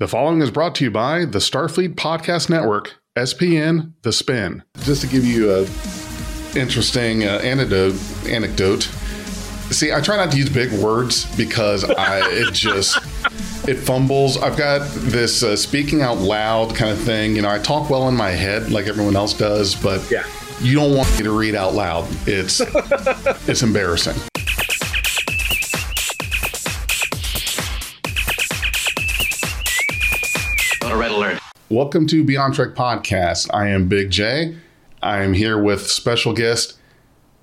The following is brought to you by the Starfleet Podcast Network, SPN The Spin. Just to give you a interesting uh, anecdote, anecdote. See, I try not to use big words because I it just it fumbles. I've got this uh, speaking out loud kind of thing. You know, I talk well in my head like everyone else does, but Yeah. you don't want me to read out loud. It's it's embarrassing. Welcome to Beyond Trek Podcast. I am Big J. I am here with special guest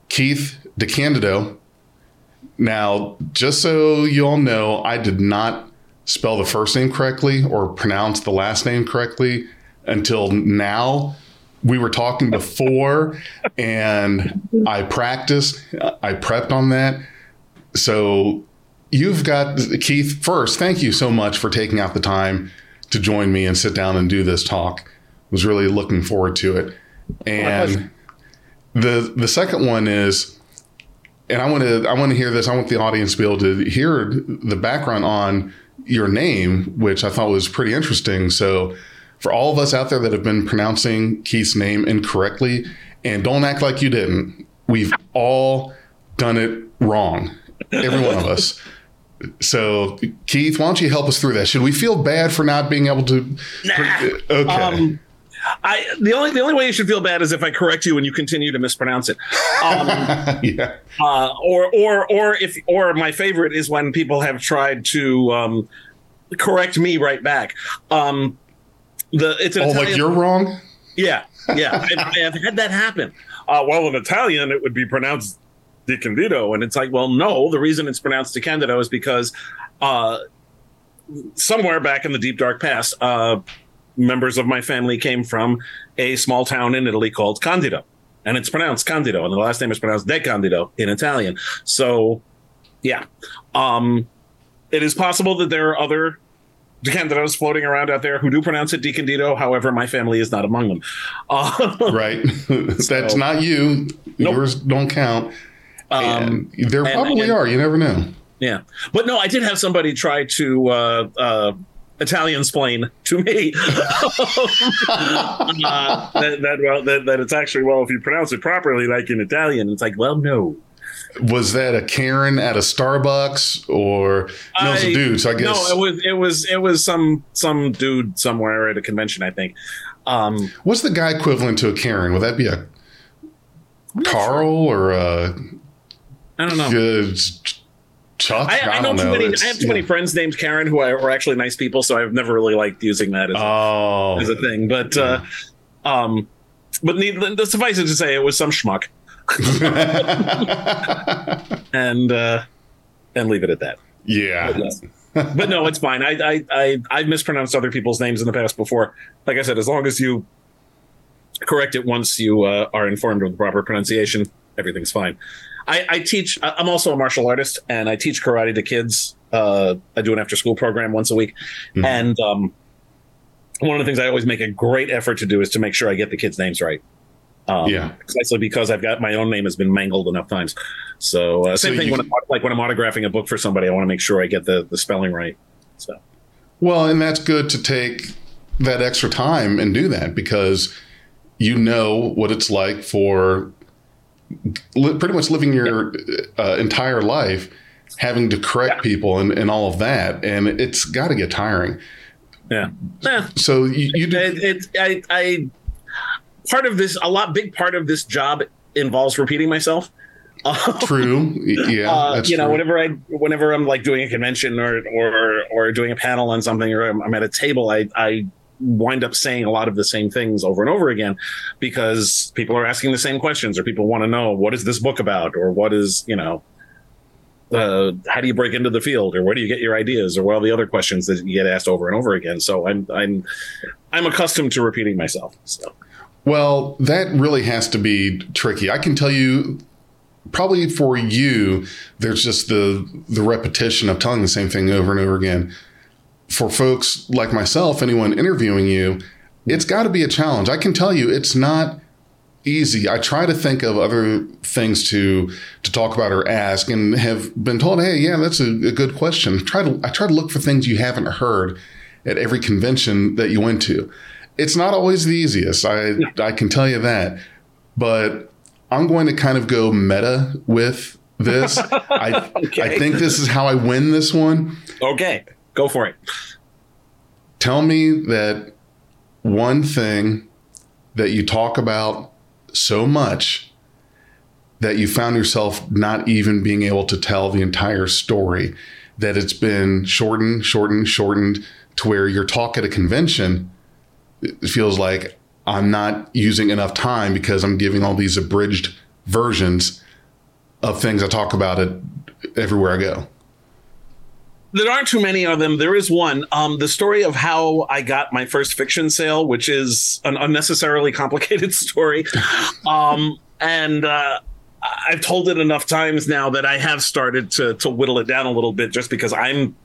Keith DeCandido. Now, just so you all know, I did not spell the first name correctly or pronounce the last name correctly until now. We were talking before and I practiced, I prepped on that. So you've got Keith first. Thank you so much for taking out the time to join me and sit down and do this talk. Was really looking forward to it. And the the second one is, and I want to I want to hear this. I want the audience to be able to hear the background on your name, which I thought was pretty interesting. So, for all of us out there that have been pronouncing Keith's name incorrectly, and don't act like you didn't, we've all done it wrong. Every one of us. So, Keith, why don't you help us through that? Should we feel bad for not being able to? Okay. Um, I the only the only way you should feel bad is if I correct you and you continue to mispronounce it. Um, yeah. uh, or or or if or my favorite is when people have tried to um, correct me right back. Um, the it's an Oh, like you're wrong? yeah yeah I, I've had that happen. Uh, well, in Italian it would be pronounced Di Candido, and it's like, well, no. The reason it's pronounced Di Candido is because uh, somewhere back in the deep dark past, uh, members of my family came from a small town in Italy called Candido, and it's pronounced Candido, and the last name is pronounced De Candido in Italian. So, yeah, um, it is possible that there are other De Candidos floating around out there who do pronounce it De Candido. However, my family is not among them. Uh, Right. That's not you. Nope. Yours don't count. Um, and there probably and- are. You never know. Yeah, but no, I did have somebody try to uh, uh, Italian splain to me uh, that that, well, that that it's actually well if you pronounce it properly, like in Italian, it's like well no. Was that a Karen at a Starbucks or no? It's a dude. So I guess no, it was it was it was some some dude somewhere at a convention, I think. Um, what's the guy equivalent to a Karen? Would that be a Carl or a I don't know. uh, Chuck? I, I know don't too many. It's- I have too many friends named Karen who are, actually nice people, so I've never really liked using that as, Oh, as a thing. But uh, um, but need, suffice it to say, it was some schmuck. and uh, and leave it at that. yeah. But no, it's fine. I I I I've mispronounced other people's names in the past before. Like I said, as long as you correct it once you uh, are informed of the proper pronunciation, everything's fine. I, I teach. I'm also a martial artist, and I teach karate to kids. Uh, I do an after school program once a week, Mhm. and um, one of the things I always make a great effort to do is to make sure I get the kids' names right. Um, Yeah. precisely because I've got my own name has been mangled enough times. So uh, same So thing when I'm, like when I'm autographing a book for somebody, I want to make sure I get the the spelling right. So Well, and that's good to take that extra time and do that because you know what it's like for li- pretty much living your uh, entire life having to correct Yeah. people and, and all of that. And it's got to get tiring. yeah, Eh, So you, you do. it, it, I, I part of this a lot big part of this job involves repeating myself. True. Yeah. uh, you know, true. whenever I, whenever I'm like doing a convention or or or doing a panel on something, or I'm, I'm at a table, I I wind up saying a lot of the same things over and over again because people are asking the same questions, or people want to know what is this book about, or what is you know. Uh, how do you break into the field, or where do you get your ideas, or what are the other questions that you get asked over and over again? So I'm I'm I'm accustomed to repeating myself. So Well, that really has to be tricky. I can tell you probably for you there's just the the repetition of telling the same thing over and over again. For folks like myself, anyone interviewing you, it's got to be a challenge. I can tell you it's not easy. I try to think of other things to to talk about or ask, and have been told, "Hey, yeah, that's a, a good question." Try to I try to look for things you haven't heard, at every convention that you went to. It's not always the easiest. I I can tell you that. But I'm going to kind of go meta with this. I Okay. I think this is how I win this one. Okay, go for it. Tell me that one thing that you talk about so much that you found yourself not even being able to tell the entire story, that it's been shortened, shortened, shortened to where your talk at a convention feels like I'm not using enough time because I'm giving all these abridged versions of things I talk about it everywhere I go. There aren't too many of them. There is one. Um, the story of how I got my first fiction sale, which is an unnecessarily complicated story. Um, and uh, I've told it enough times now that I have started to to whittle it down a little bit, just because I'm,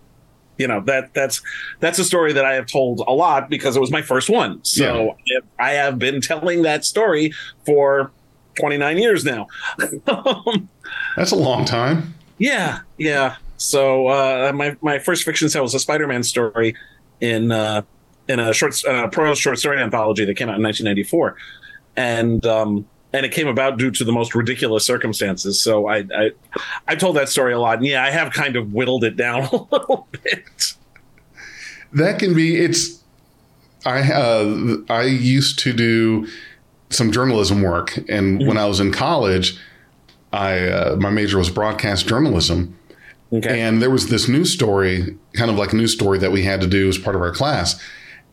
you know, that that's that's a story that I have told a lot because it was my first one. So I have been telling that story for 29 years now. That's a long time. Yeah, yeah. So uh, my my first fiction sale was a Spider-Man story in uh, in a short uh, prose short story anthology that came out in 1994, and um, and it came about due to the most ridiculous circumstances. So I I I told that story a lot, and yeah, I have kind of whittled it down a little bit. That can be. It's. I uh, I used to do some journalism work, and when I was in college, I uh, my major was broadcast journalism, Okay. and there was this news story, kind of like a news story that we had to do as part of our class.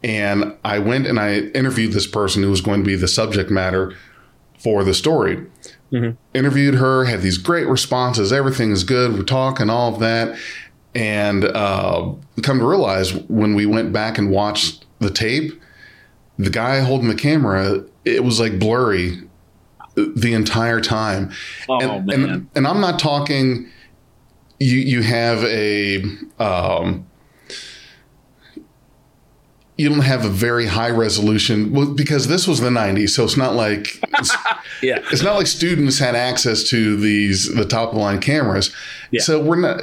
And I went and I interviewed this person who was going to be the subject matter for the story. Interviewed her, had these great responses. Everything is good. We talk and all of that. And uh, come to realize when we went back and watched the tape, the guy holding the camera, it was like blurry the entire time. oh and, man. and and I'm not talking. You you have a um, you don't have a very high resolution well, because this was the 90s, so it's not like it's, yeah. it's not like students had access to these the top of the line cameras. Yeah. So we're not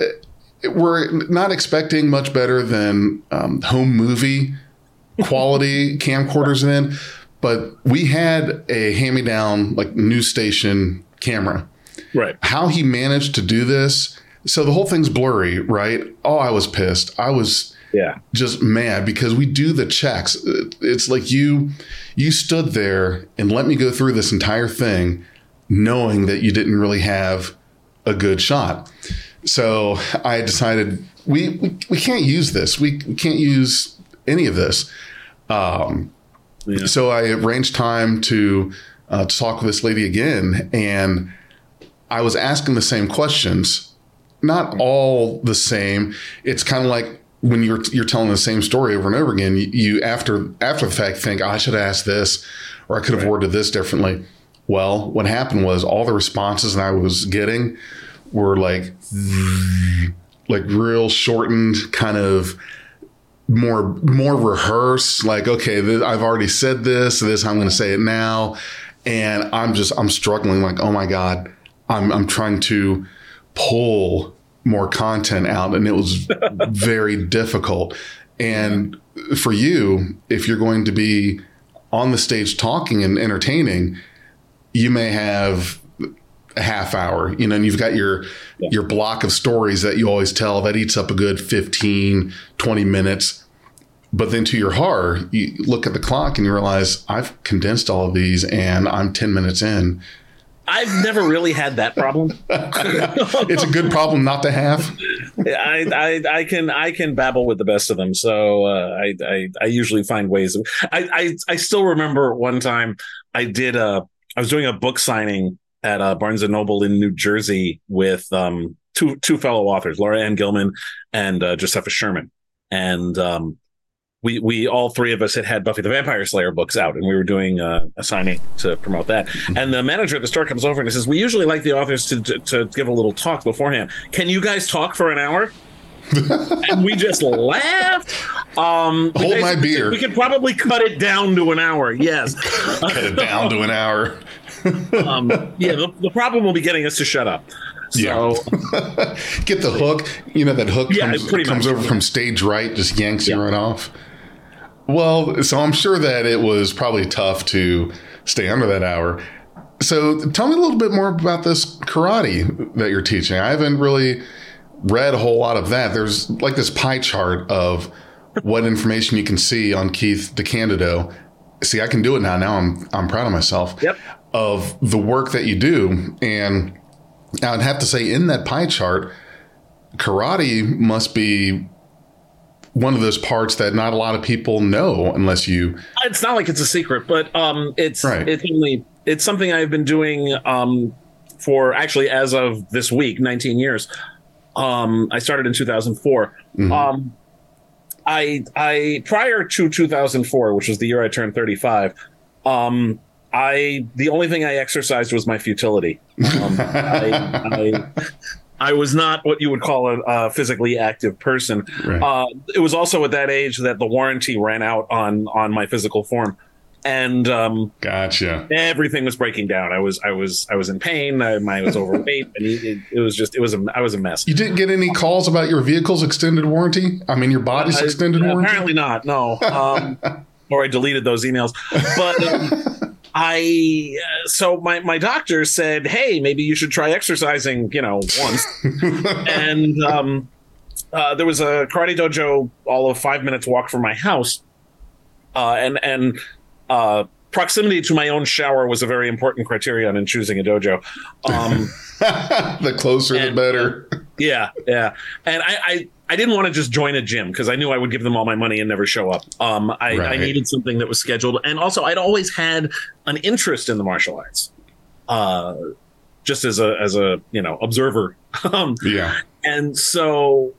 we're not expecting much better than um, home movie quality camcorders then but we had a hand me down like news station camera Right. how he managed to do this. So the whole thing's blurry, right? Oh, I was pissed. I was Yeah. just mad because we do the checks. It's like you you stood there and let me go through this entire thing knowing that you didn't really have a good shot. So I decided we we, we can't use this. We, we can't use any of this. Um, Yeah. so I arranged time to uh, to talk with this lady again, and I was asking the same questions. Not all the same. It's kind of like when you're you're telling the same story over and over again. You, you after after the fact think "Oh, I should have asked this, or I could have worded this differently. Well, what happened was all the responses that I was getting were like like real shortened kind of more more rehearsed like okay th- i've already said this so this i'm going to say it now and i'm just i'm struggling like oh my god i'm i'm trying to pull more content out and it was very difficult. And for you if you're going to be on the stage talking and entertaining you may have a half hour you know and you've got your your block of stories that you always tell that eats up a good 15 20 minutes. But then to your horror you look at the clock and you realize i've condensed all of these and i'm 10 minutes in I've never really had that problem. it's a good problem not to have I, I I can I can babble with the best of them. So uh, I, I I usually find ways. Of, I, I I still remember one time I did a I was doing a book signing at uh, Barnes and Noble in New Jersey with um two two fellow authors, Laura Anne Gilman and uh, Josepha Sherman, and um we we all three of us had had Buffy the Vampire Slayer books out, and we were doing uh, a signing to promote that. And the manager at the store comes over and he says, "We usually like the authors to, to to give a little talk beforehand. Can you guys talk for an hour?" and we just laughed. Um, Hold my beer. We could probably cut it down to an hour. Yes. cut it down to an hour um, yeah. The, the problem will be getting us to shut up. So get the hook you know that hook Yeah, comes, comes over from stage right just yanks you right off Well, so I'm sure that it was probably tough to stay under that hour. So tell me a little bit more about this karate that you're teaching. I haven't really read a whole lot of that. There's like this pie chart of what information you can see on Keith DeCandido. See, I can do it now. Now I'm I'm proud of myself. Yep. Of the work that you do, and I'd have to say in that pie chart, karate must be one of those parts that not a lot of people know unless you. It's not like it's a secret, but um, it's Right. it's only it's something I've been doing um for actually as of this week, 19 years. Um, I started in 2004. Um, I I prior to 2004, which was the year I turned 35. Um, I the only thing I exercised was my futility. Um, I, I I was not what you would call a, physically active person. Right. Uh, it was also at that age that the warranty ran out on on my physical form, and um, Gotcha. everything was breaking down. I was I was I was in pain. I, I was overweight, and it, it, was just it was a I was a mess. You didn't get any calls about your vehicle's extended warranty? I mean, your body's extended warranty? Apparently not. No. Um, or I deleted those emails. But um, I uh, so my my doctor said, "Hey, maybe you should try exercising." You know, once. and um, uh, there was a karate dojo all of five minutes walk from my house, uh, and and uh, proximity to my own shower was a very important criterion in choosing a dojo. Um, the closer, the better. yeah, yeah. And I, I, I didn't want to just join a gym because I knew I would give them all my money and never show up. Um, I, I needed something that was scheduled, and also I'd always had an interest in the martial arts, uh, just as a as a you know observer. um, Yeah. and so,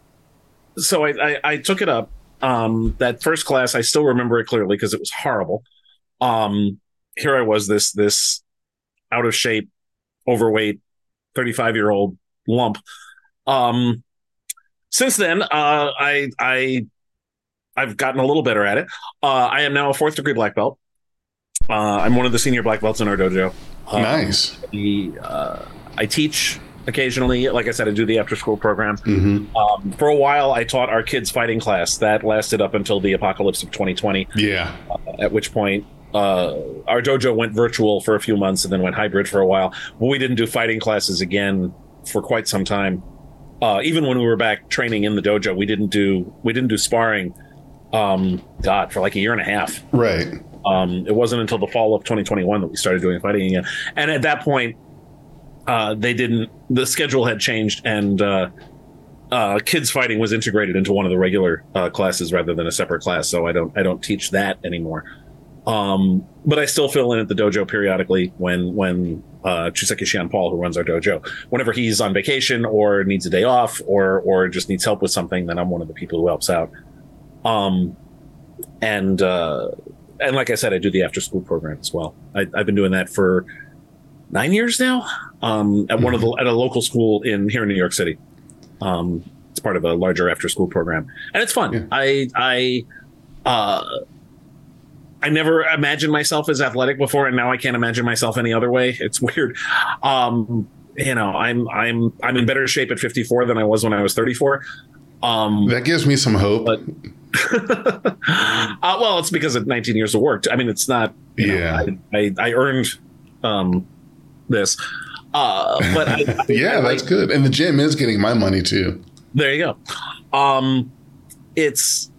so I, I, I took it up. Um, that first class, I still remember it clearly because it was horrible. Um, here I was, this this out of shape, overweight, thirty five year old lump. Um, since then, uh, I I I've gotten a little better at it. Uh, I am now a fourth degree black belt. Uh, I'm one of the senior black belts in our dojo. Um, nice. the uh, I teach occasionally. Like I said, I do the after school program. hmm Um, for a while, I taught our kids fighting class. That lasted up until the apocalypse of 2020. Yeah. At which point, uh, our dojo went virtual for a few months and then went hybrid for a while. But we didn't do fighting classes again for quite some time. Uh, even when we were back training in the dojo, we didn't do we didn't do sparring. Um, God, for like a year and a half. Right. Um, it wasn't until the fall of 2021 that we started doing fighting again. And at that point, uh, they didn't. The schedule had changed, and uh, uh, kids fighting was integrated into one of the regular uh, classes rather than a separate class. So I don't. I don't teach that anymore. Um, but I still fill in at the dojo periodically when when uh, Shuseki Shihan Paul, who runs our dojo, whenever he's on vacation or needs a day off or or just needs help with something, then I'm one of the people who helps out. Um, and uh, and like I said, I do the after school program as well. I, I've been doing that for nine years now. Um, at one of the at a local school in here in New York City. Um, it's part of a larger after school program, and it's fun. Yeah. I I uh, I never imagined myself as athletic before, and now I can't imagine myself any other way. It's weird. Um, you know, I'm I'm I'm in better shape at 54 than I was when I was 34. Um, That gives me some hope. But- uh, well, it's because of 19 years of work. I mean, it's not. you know, Yeah. I, I, I earned um, this. Uh, but I, yeah, that's like- good. And the gym is getting my money too. there you go. Um, it's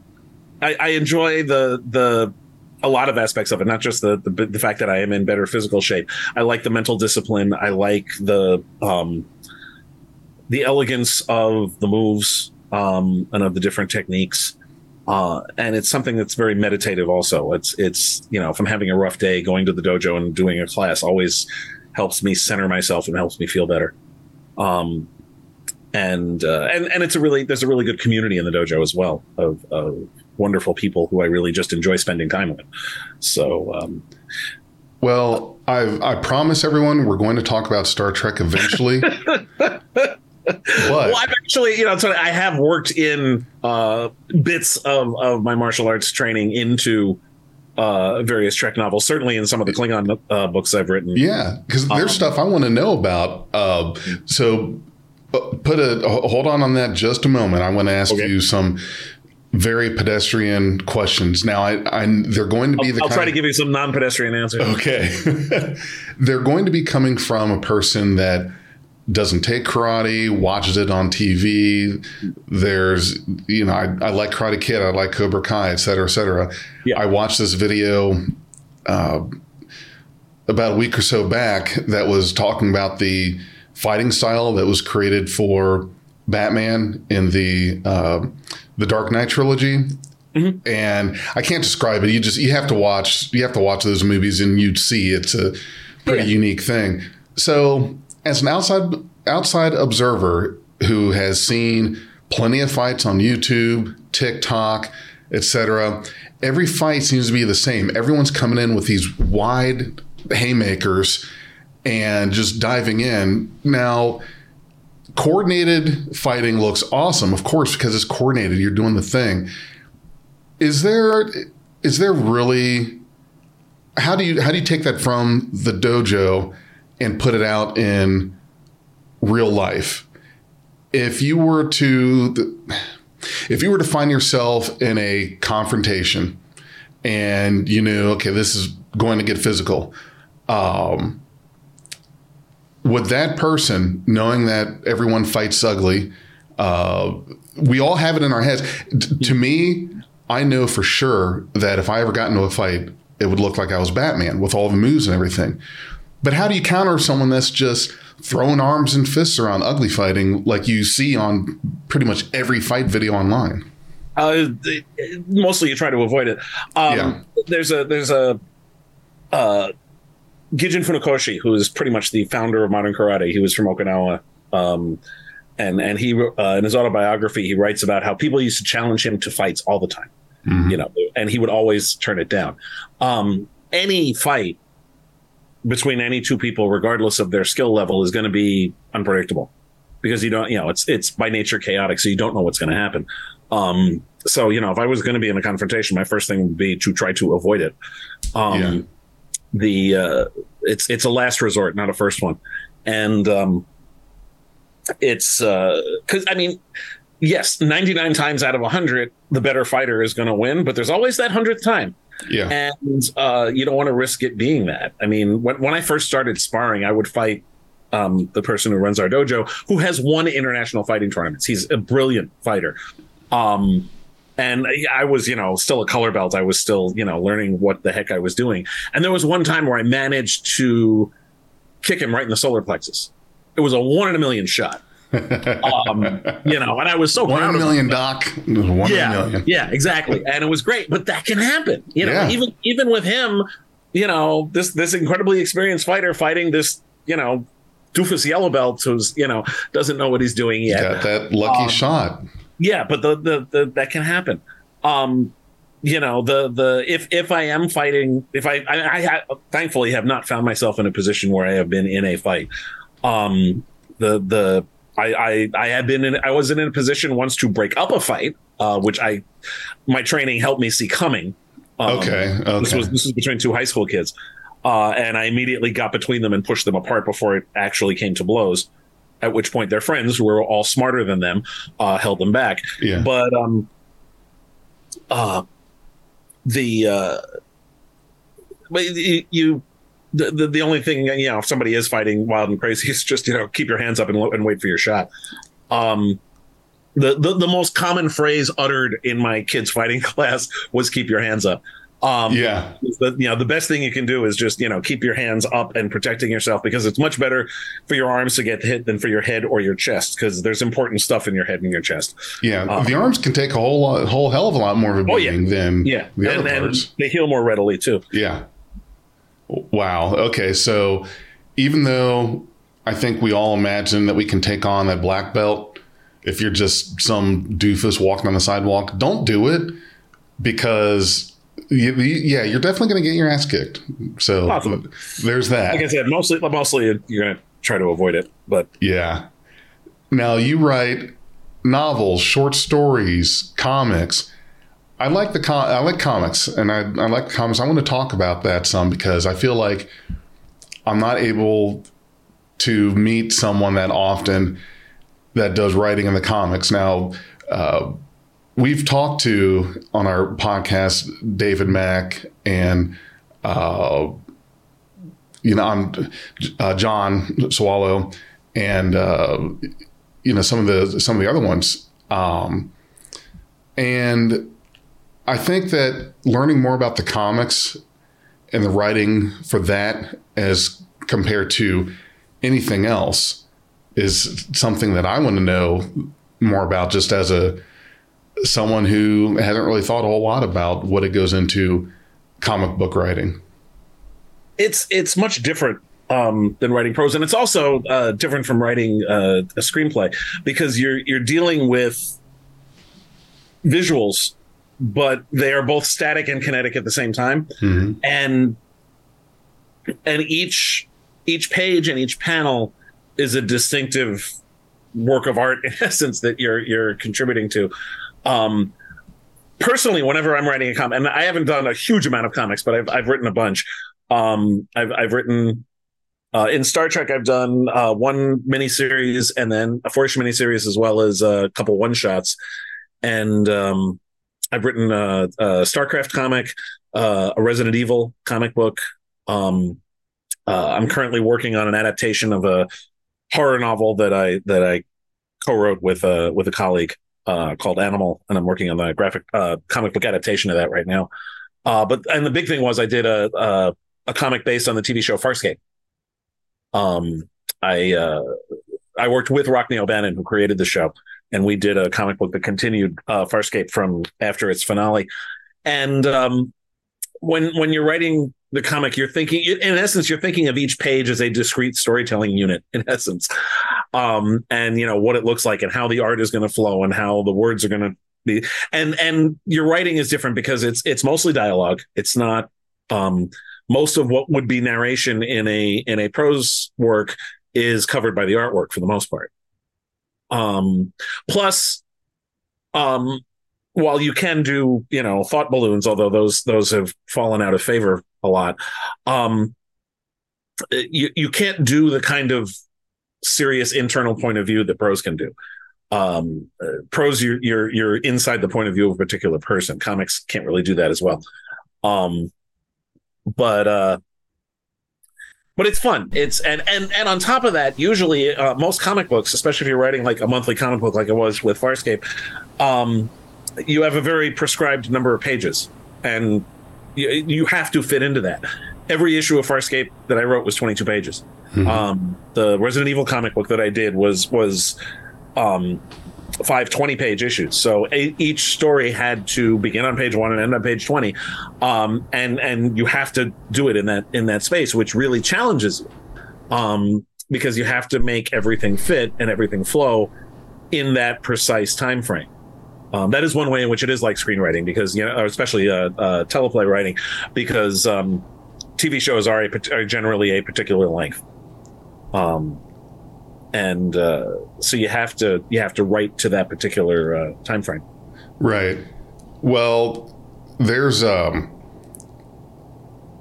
I, I enjoy the the a lot of aspects of it, not just the, the the fact that I am in better physical shape. I like the mental discipline. I like the um, the elegance of the moves um, and of the different techniques. Uh, and it's something that's very meditative. Also, it's it's you know, if I'm having a rough day, going to the dojo and doing a class always helps me center myself and helps me feel better. Um, and uh, and and it's a really there's a really good community in the dojo as well of, of wonderful people who I really just enjoy spending time with. So um, Well, I I promise everyone we're going to talk about Star Trek eventually. but well, I've actually you know so I have worked in uh, bits of of my martial arts training into uh, various Trek novels. Certainly in some of the Klingon uh, books I've written. yeah, because there's Um, stuff I want to know about. Uh, so uh, put a hold on on that just a moment. I want to ask Okay. you some very pedestrian questions. Now, I, I they're going to be I'll, the. I'll try kind to give you some non-pedestrian answers. Okay, they're going to be coming from a person that doesn't take karate, watches it on TV. There's, you know, I, I like Karate Kid, I like Cobra Kai, et cetera, et cetera. Yeah. I watched this video uh, about a week or so back that was talking about the fighting style that was created for Batman in the uh, the Dark Knight trilogy. Mm-hmm. And I can't describe it. You just you have to watch you have to watch those movies and you'd see it's a pretty Yeah. unique thing. So as an outside outside observer who has seen plenty of fights on YouTube, TikTok, etc., every fight seems to be the same. Everyone's coming in with these wide haymakers and just diving in. Now, coordinated fighting looks awesome, of course, because it's coordinated. You're doing the thing. Is there is there really how do you how do you take that from the dojo and put it out in real life? If you were to if you were to find yourself in a confrontation and you knew okay this is going to get physical um, would that person knowing that everyone fights ugly uh, we all have it in our heads D- to me i know for sure that if i ever got into a fight it would look like i was batman with all the moves and everything but how do you counter someone that's just throwing arms and fists around ugly fighting like you see on pretty much every fight video online Uh, mostly you try to avoid it. Um, Yeah. There's a there's a uh, Gichin Funakoshi, who is pretty much the founder of modern karate. He was from Okinawa, um, and and he uh, in his autobiography he writes about how people used to challenge him to fights all the time. You know, and he would always turn it down. Um, any fight between any two people, regardless of their skill level, is going to be unpredictable because you don't, you know, it's it's by nature chaotic, so you don't know what's going to happen. Um, so you know, if I was going to be in a confrontation, my first thing would be to try to avoid it. Um, Yeah. The uh, it's it's a last resort, not a first one, and um, it's uh because I mean, yes, ninety nine times out of hundred, the better fighter is going to win, but there's always that hundredth time yeah and uh, you don't want to risk it being that. I mean, when, when I first started sparring, I would fight um, the person who runs our dojo, who has won international fighting tournaments. He's a brilliant fighter. Um, and I- I was, you know, still a color belt. I was still, you know, learning what the heck I was doing. And there was one time where I managed to kick him right in the solar plexus. It was a one in a million shot. um, you know, and I was so one in a million doc one in a yeah, million yeah, exactly. And it was great, but that can happen. You know, Yeah. even even with him, you know, this this incredibly experienced fighter fighting this, you know, doofus yellow belt who's you know doesn't know what he's doing yet. got that lucky Um, shot Yeah, but the, the the that can happen. Um, you know, the the if if I am fighting, if I I, I ha- thankfully have not found myself in a position where I have been in a fight. Um, the the I I I had been in I wasn't in a position once to break up a fight, uh, which I my training helped me see coming. Um, okay This was this was between two high school kids, uh, and I immediately got between them and pushed them apart before it actually came to blows. At which point, their friends, who were all smarter than them, uh, held them back. Yeah. But um, uh, the uh, but you, the, the the only thing you know, if somebody is fighting wild and crazy, is just you know keep your hands up and, and wait for your shot. Um, the, the the most common phrase uttered in my kids fighting class was "keep your hands up." Um, yeah the, you know the best thing you can do is just you know keep your hands up and protecting yourself because it's much better for your arms to get hit than for your head or your chest because there's important stuff in your head and your chest. yeah uh, the arms can take a whole lot, whole hell of a lot more of a Oh, yeah. beating than Yeah, the and, other parts they heal more readily too. Yeah. Wow. Okay. So even though I think we all imagine that we can take on that black belt, if you're just some doofus walking on the sidewalk, don't do it because. Yeah, you're definitely going to get your ass kicked. So there's that. Like I said, mostly mostly you're gonna try to avoid it, but Yeah. Now you write novels, short stories, comics. I like the com- I like comics, and I, I like comics. I want to talk about that some because I feel like I'm not able to meet someone that often that does writing in the comics. Now, uh, we've talked to on our podcast David Mack and uh, you know I'm uh, John Swallow and uh, you know some of the some of the other ones. Um, and I think that learning more about the comics and the writing for that as compared to anything else is something that I want to know more about just as a someone who hasn't really thought a whole lot about what it goes into comic book writing. It's it's much different um, than writing prose, and it's also uh, different from writing uh, a screenplay because you're you're dealing with visuals, but they are both static and kinetic at the same time, mm-hmm. and and each each page and each panel is a distinctive work of art in essence that you're you're contributing to. Um, personally, whenever I'm writing a comic, and I haven't done a huge amount of comics, but I've I've written a bunch. Um, I've I've written uh, in Star Trek. I've done uh, one miniseries and then a four issue miniseries as well as a couple one shots, and um, I've written a, a StarCraft comic, uh, a Resident Evil comic book. Um, uh, I'm currently working on an adaptation of a horror novel that I that I co-wrote with a with a colleague uh, called Animal, and I'm working on the graphic uh, comic book adaptation of that right now. Uh, but and the big thing was I did a, a, a comic based on the TV show Farscape. Um, I uh, I worked with Rockne O'Bannon, who created the show, and we did a comic book that continued uh, Farscape from after its finale. And um, when when you're writing the comic, you're thinking, in essence, you're thinking of each page as a discrete storytelling unit, in essence, um, and you know what it looks like and how the art is going to flow and how the words are going to be, and and your writing is different because it's it's mostly dialogue. It's not um, most of what would be narration in a in a prose work is covered by the artwork for the most part. Um, plus, um, while you can do you know thought balloons, although those those have fallen out of favor a lot, um, you you can't do the kind of serious internal point of view that prose can do. Um, uh, prose, you're, you're you're inside the point of view of a particular person. Comics can't really do that as well. Um, but uh, but it's fun. It's and and and on top of that, usually uh, most comic books, especially if you're writing like a monthly comic book, like it was with Farscape, um, you have a very prescribed number of pages, and you, you have to fit into that. Every issue of Farscape that I wrote was 22 pages. Mm-hmm. Um, the Resident Evil comic book that I did was was um, five 20 page issues. So a, each story had to begin on page one and end on page 20. Um, and, and you have to do it in that, in that space, which really challenges you. Um, because you have to make everything fit and everything flow in that precise time frame. Um, that is one way in which it is like screenwriting because, you know, especially, uh, uh, teleplay writing, because, um, TV shows are, a, are generally a particular length. Um, and uh, so you have to you have to write to that particular uh, time frame. Right. Well, there's um,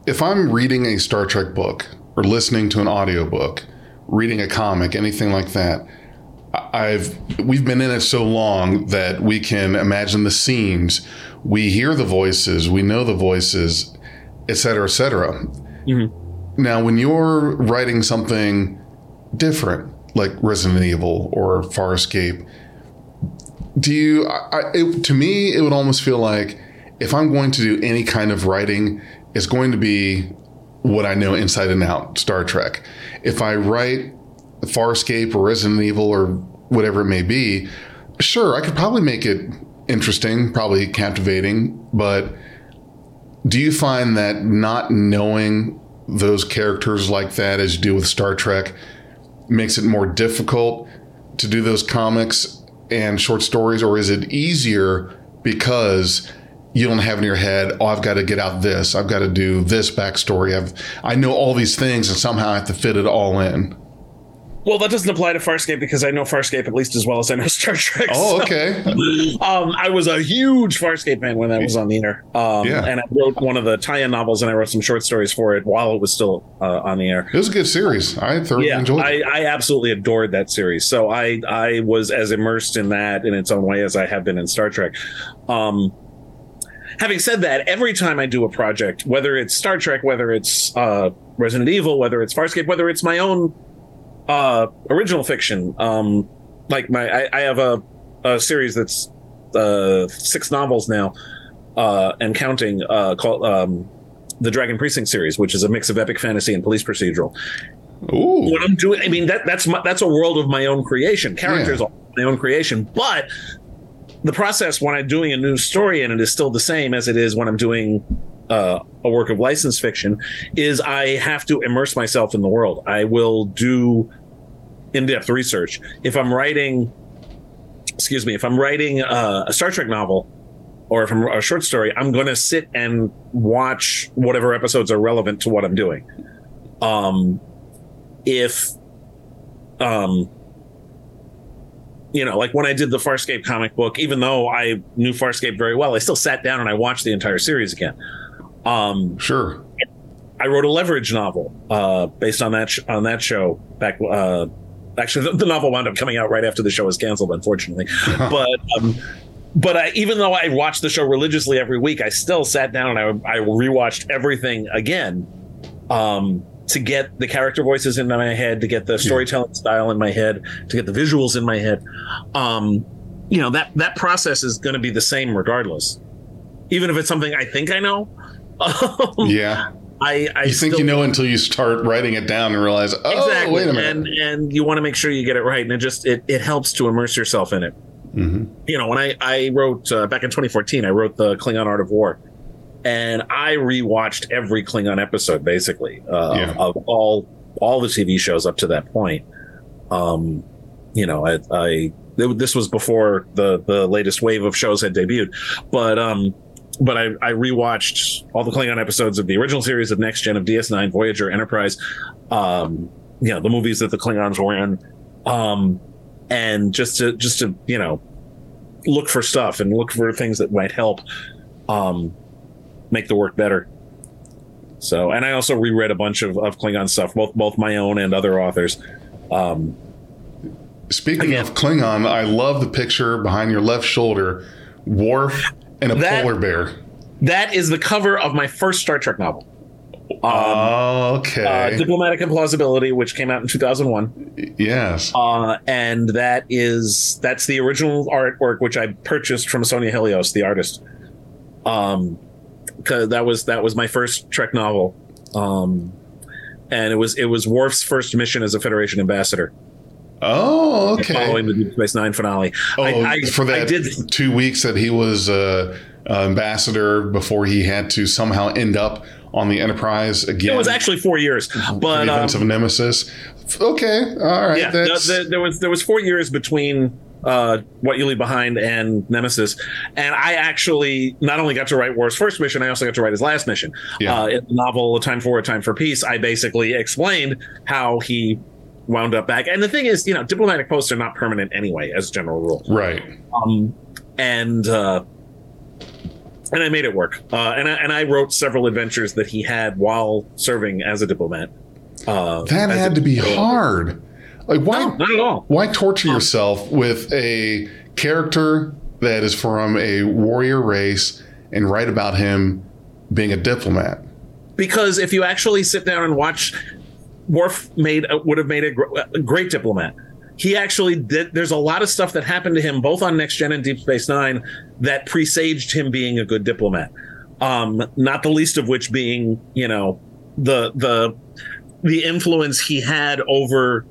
if I'm reading a Star Trek book or listening to an audiobook, reading a comic, anything like that. I've we've been in it so long that we can imagine the scenes, we hear the voices, we know the voices, et cetera, et cetera. Mm-hmm. Now, when you're writing something different, like Resident Evil or Farscape, do you? I, it, to me, it would almost feel like if I'm going to do any kind of writing, it's going to be what I know inside and out, Star Trek. If I write Farscape or Resident Evil or whatever it may be, sure, I could probably make it interesting, probably captivating, but do you find that not knowing those characters like that as you do with Star Trek makes it more difficult to do those comics and short stories, or is it easier because you don't have in your head, oh, I've got to get out this, I've got to do this backstory, I've I know all these things, and somehow I have to fit it all in. Well, that doesn't apply to Farscape because I know Farscape at least as well as I know Star Trek. Oh, so- okay. um, I was a huge Farscape fan when that was on the air. Um, Yeah. And I wrote one of the tie-in novels and I wrote some short stories for it while it was still uh, on the air. It was a good series. I thoroughly Yeah, enjoyed I. I absolutely adored that series. So I I was as immersed in that in its own way as I have been in Star Trek. Um, having said that, every time I do a project, whether it's Star Trek, whether it's uh, Resident Evil, whether it's Farscape, whether it's my own uh, original fiction, um, like my I, I have a, a series that's uh, six novels now uh, and counting uh, called. Um, the Dragon Precinct series, which is a mix of epic fantasy and police procedural Ooh. what I'm doing. I mean, that that's my, that's a world of my own creation. Characters are my own creation, but the process when I'm doing a new story and it is still the same as it is when I'm doing uh, a work of licensed fiction. Is I have to immerse myself in the world. I will do in-depth research. If I'm writing, excuse me, if I'm writing uh, a Star Trek novel. Or if I'm a short story, I'm going to sit and watch whatever episodes are relevant to what I'm doing. Um, if um you know like when i did the farscape comic book even though i knew farscape very well i still sat down and i watched the entire series again um Sure. i wrote a leverage novel uh based on that sh- on that show back uh actually the, the novel wound up coming out right after the show was canceled unfortunately but um but I, even though I watched the show religiously every week, I still sat down and I, I rewatched everything again um, to get the character voices in my head, to get the storytelling style in my head, to get the visuals in my head. Um, you know that that process is going to be the same regardless, even if it's something I think I know. Um, Yeah. I, I You think you know until you start writing it down and realize, oh, exactly, wait a minute. and and you want to make sure you get it right, and it just it it helps to immerse yourself in it. Mhm. You know, when I I wrote uh, back in 2014, I wrote the Klingon Art of War, and I rewatched every Klingon episode basically uh, Yeah. of all all the TV shows up to that point. Um, you know, I, I this was before the the latest wave of shows had debuted, but um, but I I rewatched all the Klingon episodes of the original series of Next Gen of DS9, Voyager, Enterprise, um, you know, the movies that the Klingons were in, um, and just to just to you know look for stuff and look for things that might help um, make the work better. So, and I also reread a bunch of, of Klingon stuff, both both my own and other authors. Um, Speaking Again. of Klingon, I love the picture behind your left shoulder, Worf and a That- polar bear. that is the cover of my first Star Trek novel, okay. uh, Diplomatic Implausibility, which came out in 2001. yes. Uh, and that is that's the original artwork which I purchased from Sonia Helios, the artist. Um, because that was that was my first Trek novel. Um, and it was it was Worf's first mission as a Federation ambassador, Oh, okay. following the Deep Space Nine finale. Oh, I, I, for that I did two weeks that he was uh, uh, ambassador before he had to somehow end up on the Enterprise again. it was actually four years, but the um, events of Nemesis. Okay, all right. yeah, the, the, there was there was four years between uh, what you leave behind and Nemesis, and I actually not only got to write Worf's first mission, I also got to write his last mission. Yeah. Uh, in the novel "A Time for a Time for Peace," I basically explained how he wound up back. And the thing is, you know, diplomatic posts are not permanent anyway, as a general rule. right. Um, and uh, and I made it work. Uh, and I, and I wrote several adventures that he had while serving as a diplomat. Uh, That had a- to be hard. Like why? No, not at all. Why torture yourself with a character that is from a warrior race and write about him being a diplomat? because if you actually sit down and watch Worf made would have made a, gr- a great diplomat. He actually did. There's a lot of stuff that happened to him both on Next Gen and Deep Space Nine that presaged him being a good diplomat. Um, not the least of which being, you know, the the the influence he had over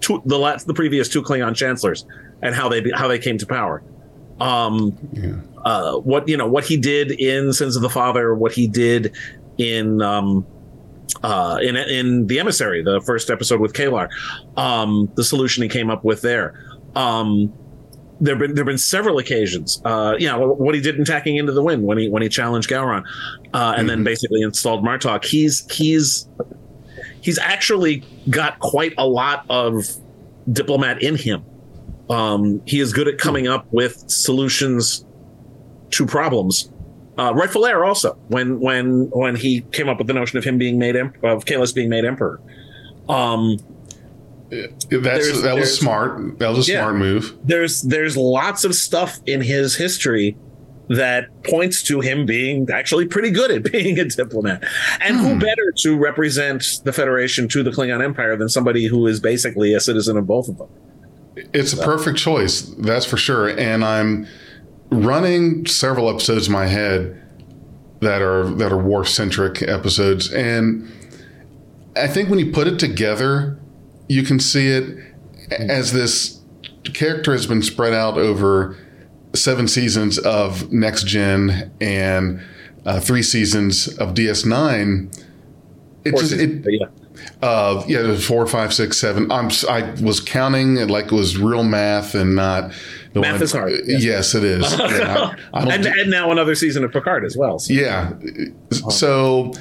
two, the last the previous two Klingon chancellors and how they how they came to power. Um, Yeah. uh, what you know what he did in Sins of the Father, what he did in um, uh, in in the emissary, the first episode with K'Ehleyr, um, the solution he came up with there. Um, there've been there've been several occasions. Uh, you know what he did in Tacking into the Wind when he when he challenged Gowron, uh, and then Mhm. basically installed Martok. He's he's he's actually got quite a lot of diplomat in him. Um, he is good at coming up with solutions to problems. Uh, rightful heir also when when when he came up with the notion of him being made em- of Kahless being made emperor. Um, That's that was smart. That was a Yeah. smart move. there's there's lots of stuff in his history that points to him being actually pretty good at being a diplomat. And who Hmm. better to represent the Federation to the Klingon Empire than somebody who is basically a citizen of both of them? It's a perfect choice, that's for sure. And I'm running several episodes in my head that are that are Worf centric episodes, and I think when you put it together, you can see it as this character has been spread out over seven seasons of Next Gen and uh, three seasons of DS9. It Or just is- it, yeah. Uh, yeah, four, five, six, seven. I'm I was counting it like it was real math and not. The Math is hard, yes. Yes, it is. Yeah, I, I and, do- and now another season of Picard as well. So. yeah. So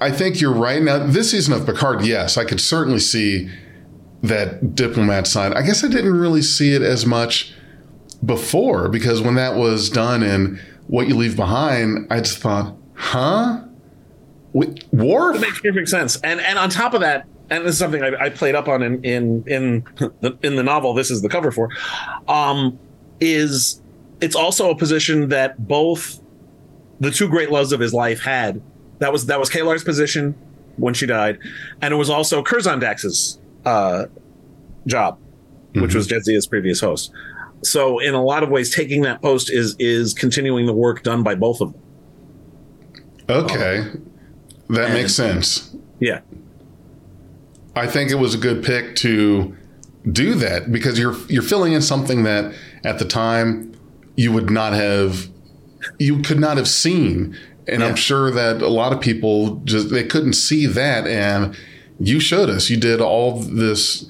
I think you're right. Now, this season of Picard, yes, I could certainly see that diplomat side. I guess I didn't really see it as much before because when that was done in What You Leave Behind, I just thought, huh? Wait, Worf? Makes perfect sense. And and on top of that, and this is something I, I played up on in in in the, in the novel. This is the cover for. Um, is it's also a position that both the two great loves of his life had. That was that was K'Ehleyr's position when she died, and it was also Curzon Dax's uh, job, which was Jadzia's previous host. So in a lot of ways, taking that post is is continuing the work done by both of them. Okay. That And- makes sense. Yeah. I think it was a good pick to do that because you're you're filling in something that at the time you would not have you could not have seen and Yeah. I'm sure that a lot of people just they couldn't see that and you showed us you did all this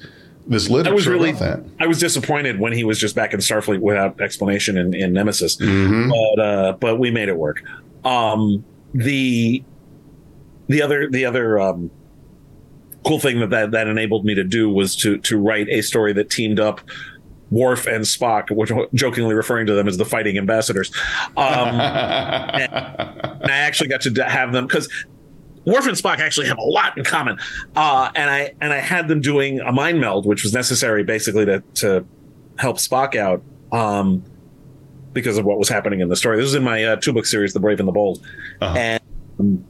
this literature I was really about that. I was disappointed when he was just back in Starfleet without explanation in, in Nemesis, Mhm. but uh, but we made it work. Um, the the other the other um, cool thing that, that that enabled me to do was to to write a story that teamed up Worf and Spock, which jokingly referring to them as the fighting ambassadors. Um, and I actually got to have them because Worf and Spock actually have a lot in common. Uh, and I and I had them doing a mind meld, which was necessary basically to to help Spock out um, because of what was happening in the story. This is in my uh, two book series, The Brave and the Bold, Uh-huh. and um,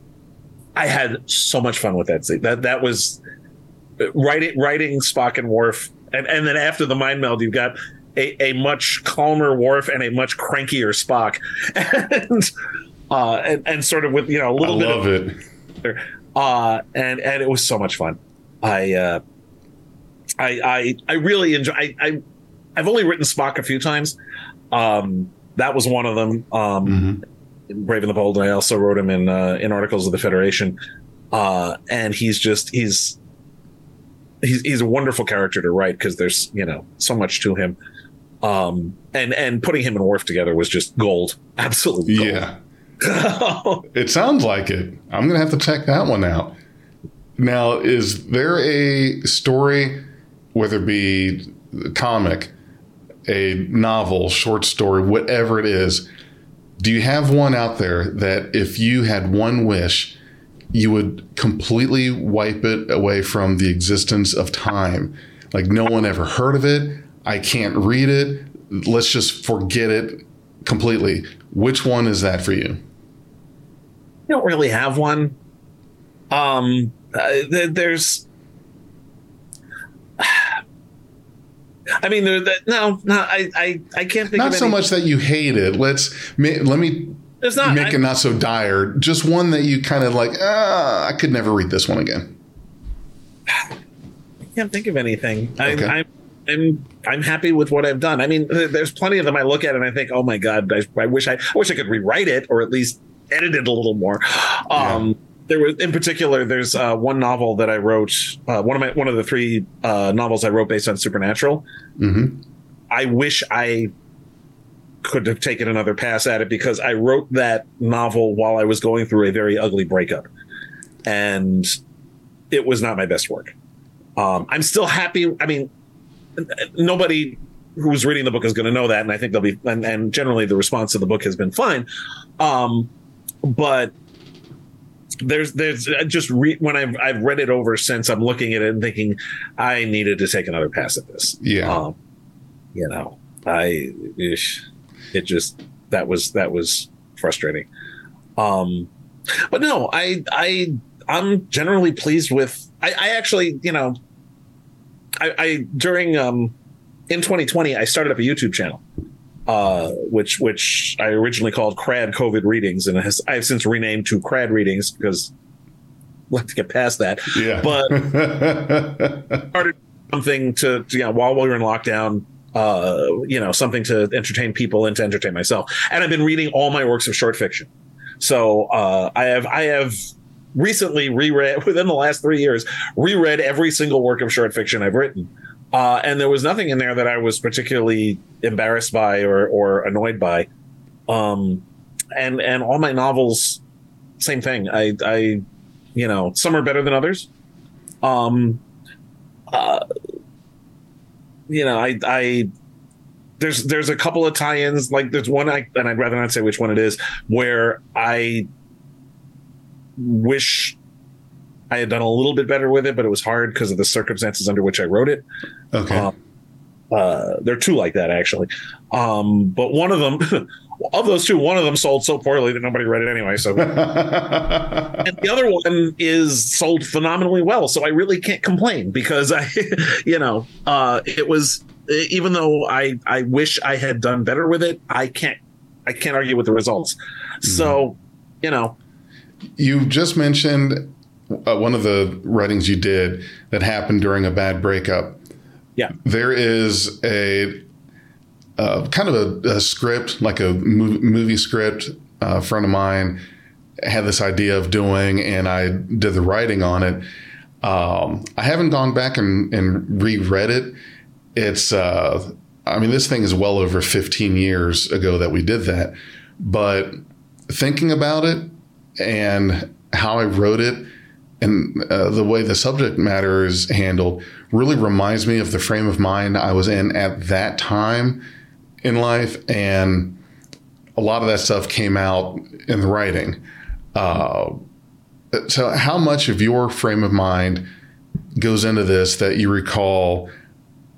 I had so much fun with that. scene. That that was uh, writing writing Spock and Worf, and and then after the mind meld, you've got. A, a much calmer Worf and a much crankier Spock, and, uh, and and sort of with you know a I little bit of love it. uh, and and it was so much fun. I uh, I I I really enjoy. I, I I've only written Spock a few times. Um, that was one of them. Um, Mhm. Brave and the Bold. I also wrote him in uh, in articles of the Federation. Uh, and he's just he's he's he's a wonderful character to write because there's you know so much to him. Um, and and putting him and Worf together was just gold, absolutely. gold. Yeah. It sounds like it. I'm going to have to check that one out. Now, is there a story, whether it be comic, a novel, short story, whatever it is, do you have one out there that if you had one wish, you would completely wipe it away from the existence of time? Like no one ever heard of it. I can't read it. Let's just forget it completely. Which one is that for you? I don't really have one. Um, uh, th- there's, I mean, there. That, no, no, I, I, I can't think not so much that you hate it. Let's let me There's not. make I, it not so dire. Just one that you kind of like. Ah, I could never read this one again. I can't think of anything. Okay. I, I'm, I'm, I'm happy with what I've done. I mean, there's plenty of them I look at and I think, oh my god, I, I wish I, I wish I could rewrite it or at least edit it a little more. Um, There was, in particular, there's uh, one novel that I wrote. Uh, one of my, one of the three uh, novels I wrote based on Supernatural. hmm I wish I could have taken another pass at it because I wrote that novel while I was going through a very ugly breakup, and it was not my best work. Um, I'm still happy. I mean, nobody who's reading the book is going to know that, and I think they'll be. And, and, generally, the response to the book has been fine. Um, but there's there's just re- when I've I've read it over since I'm looking at it and thinking I needed to take another pass at this. Yeah, um, you know, I it just that was that was frustrating. Um, but no, I I I'm generally pleased with. I, I actually, you know, I, I during um in 2020 I started up a YouTube channel, uh, which which I originally called KRAD COVID Readings, and has, I have since renamed to KRAD Readings because let's get past that. Yeah, but started something to, to you know while we were in lockdown. Uh, you know, something to entertain people and to entertain myself. And I've been reading all my works of short fiction. So uh, I have I have recently reread within the last three years reread every single work of short fiction I've written. Uh, and there was nothing in there that I was particularly embarrassed by or, or annoyed by. Um, and and all my novels, same thing. I I, you know, some are better than others. Um, uh, you know, I I there's there's a couple of tie-ins. Like there's one I and I'd rather not say which one it is where I wish I had done a little bit better with it, but it was hard because of the circumstances under which I wrote it. Okay. Um, uh, there are two like that actually, um, but one of them, of those two, one of them sold so poorly that nobody read it anyway. So, and the other one is sold phenomenally well. So I really can't complain because I, you know, uh, it was even though I I wish I had done better with it, I can't I can't argue with the results. Mm-hmm. So, you know, you just mentioned uh, one of the writings you did that happened during a bad breakup. Yeah. There is a uh, kind of a, a, script, like a movie script. a friend of mine had this idea of doing, and I did the writing on it. Um, I haven't gone back and, and reread it. It's, uh, I mean, this thing is well over 15 years ago that we did that. But thinking about it and how I wrote it, and uh, the way the subject matter is handled really reminds me of the frame of mind I was in at that time in life. And a lot of that stuff came out in the writing. Uh, so, how much of your frame of mind goes into this that you recall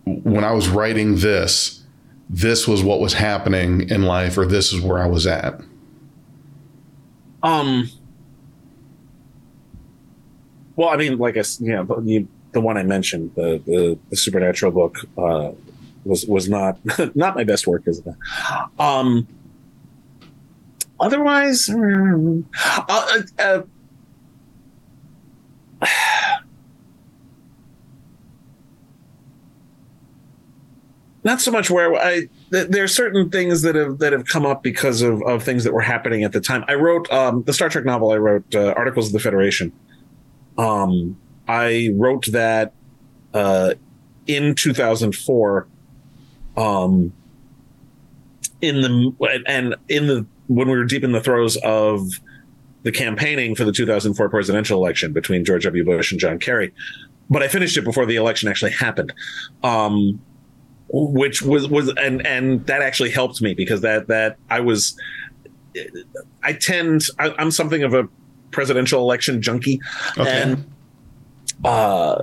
when I was writing this? This was what was happening in life, or this is where I was at. Um, well, I mean, like I, you know, the, the one I mentioned, the the, the supernatural book, uh, was was not not my best work, is it? Um. Otherwise, uh, uh, uh not so much where I there are certain things that have that have come up because of, of things that were happening at the time. I wrote um, the Star Trek novel. I wrote uh, Articles of the Federation, um, I wrote that uh, in 2004. Um, in the and in the when we were deep in the throes of the campaigning for the 2004 presidential election between George W. Bush and John Kerry, but I finished it before the election actually happened. Um, which was was and and that actually helped me because that that I was I tend I, am something of a presidential election junkie, okay. and uh,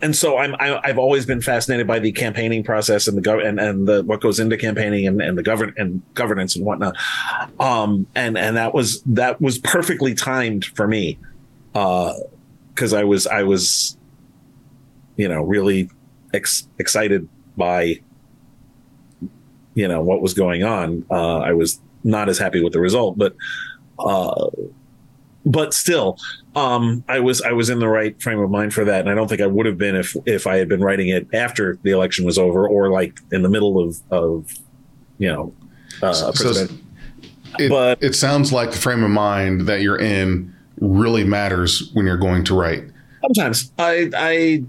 and so I'm I, i have always been fascinated by the campaigning process and the gov and, and the what goes into campaigning and, and the govern and governance and whatnot. Um, and and that was that was perfectly timed for me, because uh, I was I was, you know, really ex- excited by, you know, what was going on. Uh, I was not as happy with the result, but uh, but still, um, I was I was in the right frame of mind for that, and I don't think I would have been if if I had been writing it after the election was over or like in the middle of of you know. Uh, so it, but it sounds like the frame of mind that you're in really matters when you're going to write. Sometimes I I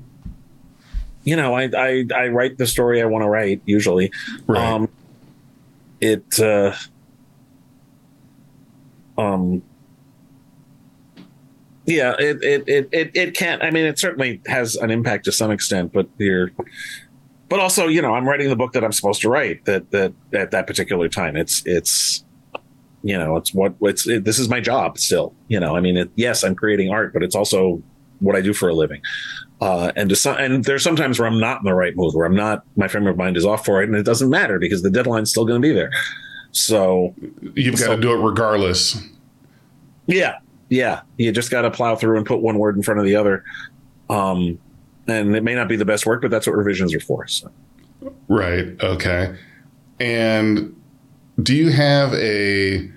you know I I, I write the story I want to write usually. Right. Um, it uh, um yeah, it, it, it, it, it can't. I mean, it certainly has an impact to some extent, but you're, but also, you know, I'm writing the book that I'm supposed to write that that at that particular time. It's it's you know, it's what it's it, this is my job still. You know, I mean, it, yes, I'm creating art, but it's also what I do for a living. Uh, and to some, and there's sometimes where I'm not in the right mood, where I'm not, my frame of mind is off for it, and it doesn't matter because the deadline's still going to be there. So you've got So- to do it regardless. yeah, yeah, you just got to plow through and put one word in front of the other. Um, and it may not be the best work, but that's what revisions are for. So. Right. Okay. And do you have a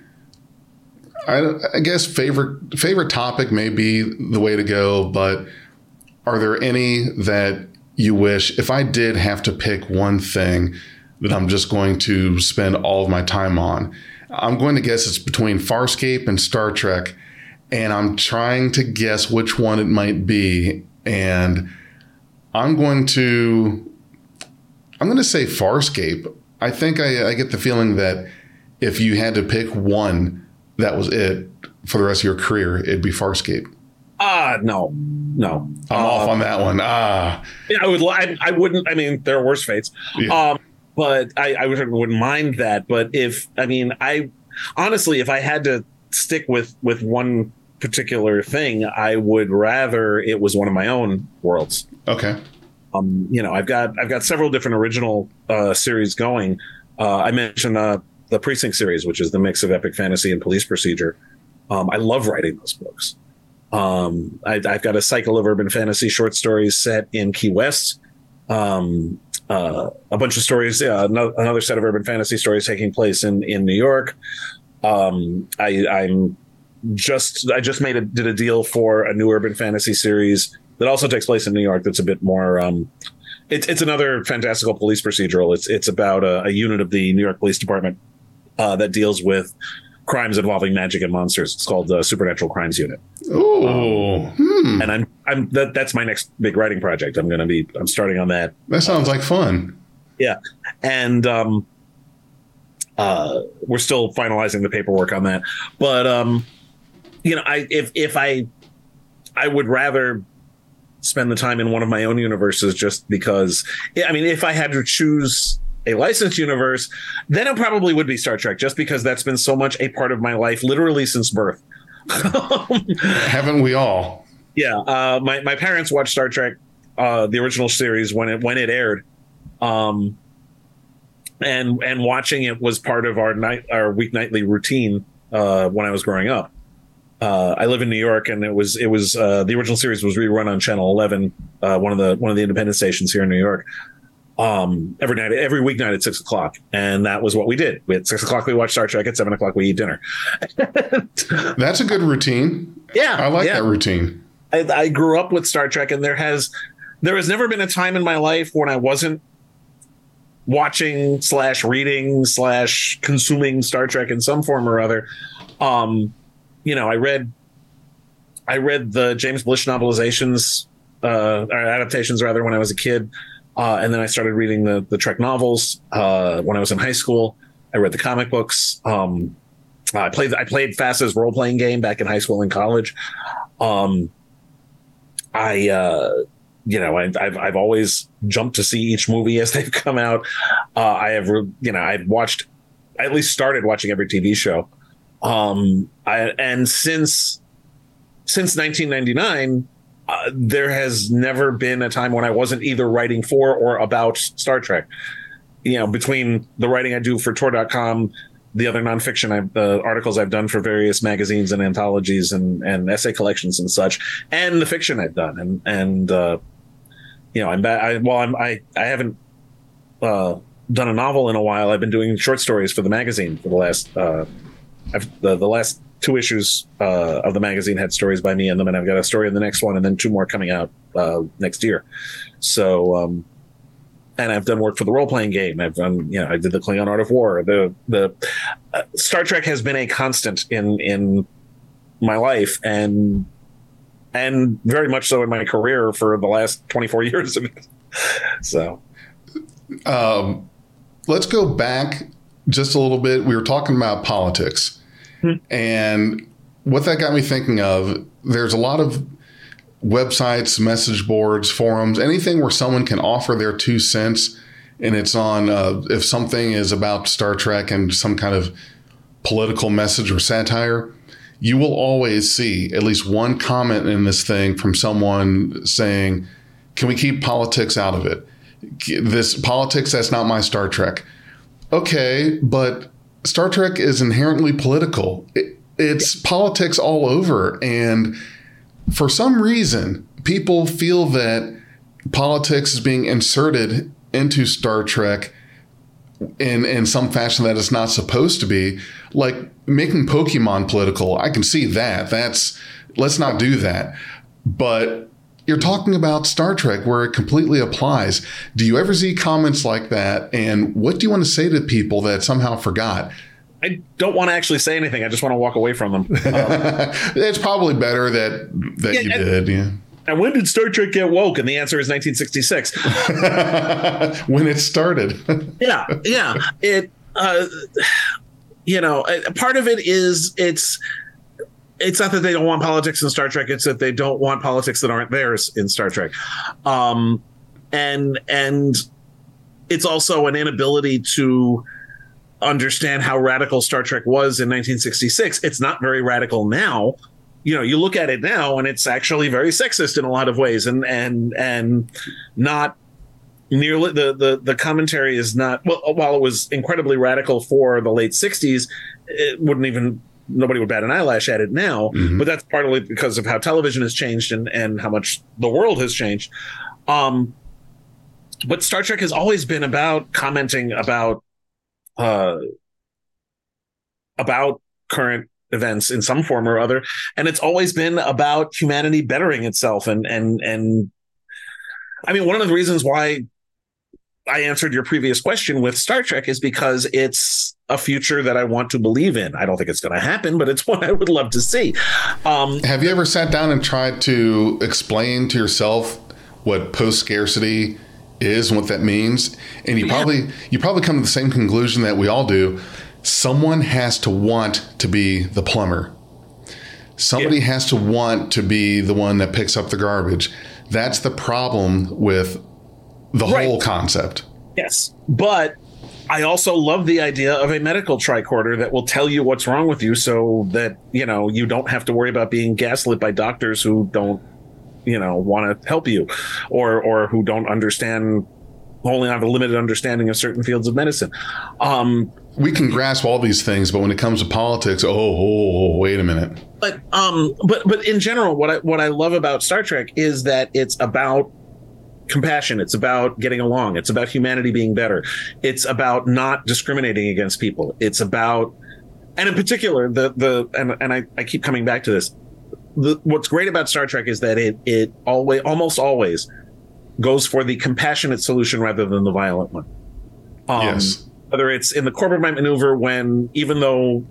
I, I guess favorite favorite topic may be the way to go, but are there any that you wish if I did have to pick one thing that I'm just going to spend all of my time on? I'm going to guess it's between Farscape and Star Trek, and I'm trying to guess which one it might be. And I'm going to I'm going to say Farscape. I think I, I get the feeling that if you had to pick one, that was it for the rest of your career, it'd be Farscape. Ah, no, no. I'm Uh, off on that one. Ah, Yeah, I would. I, I wouldn't. I mean, there are worse fates. Yeah. Um, but I, I would- wouldn't mind that. But if I mean, I honestly, if I had to stick with with one particular thing, I would rather it was one of my own worlds. okay. Um, you know, I've got I've got several different original uh, series going. Uh, I mentioned uh, the Precinct series, which is the mix of epic fantasy and police procedure. Um, I love writing those books. Um, I, I've got a cycle of urban fantasy short stories set in Key West. Um, uh, a bunch of stories, uh, no, another set of urban fantasy stories taking place in in New York. Um, I, I'm just I just made a did a deal for a new urban fantasy series that also takes place in New York. That's a bit more. Um, it's it's another fantastical police procedural. It's it's about a, a unit of the New York Police Department uh, that deals with crimes involving magic and monsters. It's called the Supernatural Crimes Unit, Oh, hmm. and I'm I'm that, that's my next big writing project. I'm going to be I'm starting on that that sounds like fun. Yeah, and um, uh, we're still finalizing the paperwork on that. But um, you know, I if if I I would rather spend the time in one of my own universes just because. I mean, if I had to choose a licensed universe, then it probably would be Star Trek, just because that's been so much a part of my life, literally since birth. Haven't we all? Yeah, uh, my my parents watched Star Trek, uh, the original series when it when it aired, um, and and watching it was part of our night our weeknightly routine uh, when I was growing up. Uh, I live in New York, and it was it was uh, the original series was rerun on Channel Eleven, uh, one of the one of the independent stations here in New York. Um, every night, every weeknight at six o'clock, and that was what we did. At six o'clock, we watched Star Trek. At seven o'clock, we eat dinner. That's a good routine. yeah, I like yeah. that routine. I, I grew up with Star Trek, and there has there has never been a time in my life when I wasn't watching slash reading slash consuming Star Trek in some form or other. Um, you know, I read I read the James Blish novelizations uh, or adaptations rather when I was a kid, uh, and then I started reading the the Trek novels uh, when I was in high school. I read the comic books. Um, I played I played FASA's role playing game back in high school and college. Um, I, uh, you know, I, I've I've always jumped to see each movie as they've come out. Uh, I have, you know, I've watched, I at least started watching every TV show. Um, I, and since since 1999, uh, there has never been a time when I wasn't either writing for or about Star Trek. You know, between the writing I do for Tor.com, the other nonfiction I've, uh, articles I've done for various magazines and anthologies and, and essay collections and such, and the fiction I've done, and and uh, you know, I'm I, well, I'm I I haven't uh, done a novel in a while. I've been doing short stories for the magazine for the last uh, I've, the the last two issues uh, of the magazine had stories by me in them, and I've got a story in the next one, and then two more coming out uh, next year. So, um, and I've done work for the role playing game. I've done, you know, I did the Klingon Art of War. The the uh, Star Trek has been a constant in in my life, and and very much so in my career for the last twenty four years. So, Um, let's go back just a little bit. We were talking about politics. And what that got me thinking of. There's a lot of websites, message boards, forums, anything where someone can offer their two cents and it's on uh, if something is about Star Trek and some kind of political message or satire, you will always see at least one comment in this thing from someone saying, "Can we keep politics out of it? This politics that's not my Star Trek." Okay, but Star Trek is inherently political. It, it's politics all over and for some reason people feel that politics is being inserted into Star Trek in in some fashion that it's not supposed to be. Like making Pokemon political, I can see that. That's let's not do that. But you're talking about Star Trek where it completely applies. Do you ever see comments like that? And what do you want to say to people that somehow forgot? I don't want to actually say anything. I just want to walk away from them. Um, it's probably better that that yeah, you and, did. Yeah. And when did Star Trek get woke? And the answer is 1966. when it started. yeah, yeah. It, uh, you know, part of it is it's it's not that they don't want politics in Star Trek; it's that they don't want politics that aren't theirs in Star Trek. Um, and and it's also an inability to understand how radical Star Trek was in 1966. It's not very radical now. You know, you look at it now and it's actually very sexist in a lot of ways and and and not nearly the the the commentary is not well while it was incredibly radical for the late 60s, it wouldn't even nobody would bat an eyelash at it now, mm-hmm. but that's partly because of how television has changed and and how much the world has changed. Um but Star Trek has always been about commenting about uh, about current events in some form or other and it's always been about humanity bettering itself and and and i mean one of the reasons why i answered your previous question with star trek is because it's a future that i want to believe in i don't think it's going to happen but it's one i would love to see um, have you ever sat down and tried to explain to yourself what post scarcity is and what that means, and you yeah. probably you probably come to the same conclusion that we all do. Someone has to want to be the plumber. Somebody yeah. has to want to be the one that picks up the garbage. That's the problem with the right. whole concept. Yes, but I also love the idea of a medical tricorder that will tell you what's wrong with you so that, you know, you don't have to worry about being gaslit by doctors who don't you know want to help you or or who don't understand only have a limited understanding of certain fields of medicine. Um, we can grasp all these things but when it comes to politics oh, oh, oh, wait a minute. But um but but in general what i what i love about star trek is that it's about compassion it's about getting along it's about humanity being better it's about not discriminating against people it's about and in particular the the and, and I, I keep coming back to this the, what's great about Star Trek is that it it always almost always goes for the compassionate solution rather than the violent one. Um, yes. Whether it's in the Corbomite maneuver when even though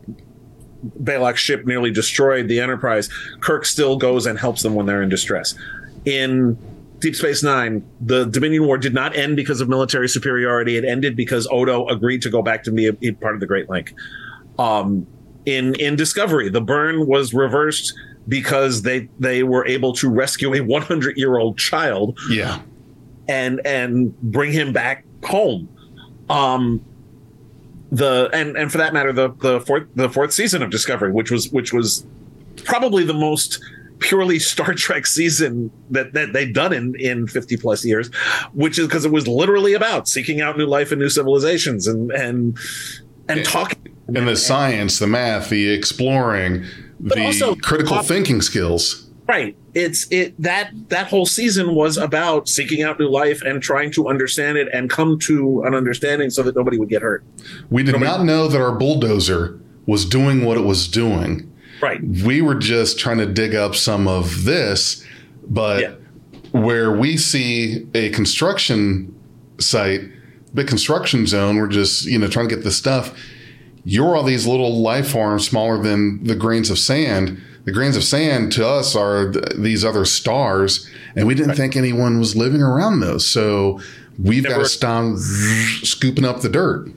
Balok's ship nearly destroyed the Enterprise, Kirk still goes and helps them when they're in distress. In Deep Space Nine, the Dominion War did not end because of military superiority. It ended because Odo agreed to go back to be a, a part of the Great Link. Um, in in Discovery, the burn was reversed because they they were able to rescue a 100 year old child yeah and and bring him back home um the and and for that matter the the fourth the fourth season of discovery which was which was probably the most purely Star Trek season that that they've done in in 50 plus years, which is because it was literally about seeking out new life and new civilizations and and and talking and the science, the math, the exploring, but the also critical pop- thinking skills. Right. It's it that that whole season was about seeking out new life and trying to understand it and come to an understanding so that nobody would get hurt. We did nobody- not know that our bulldozer was doing what it was doing. Right. We were just trying to dig up some of this, but yeah. where we see a construction site, big construction zone, we're just, you know, trying to get the stuff you're all these little life forms smaller than the grains of sand. The grains of sand to us are th- these other stars, and we didn't right. think anyone was living around those. So we've got to stop scooping up the dirt.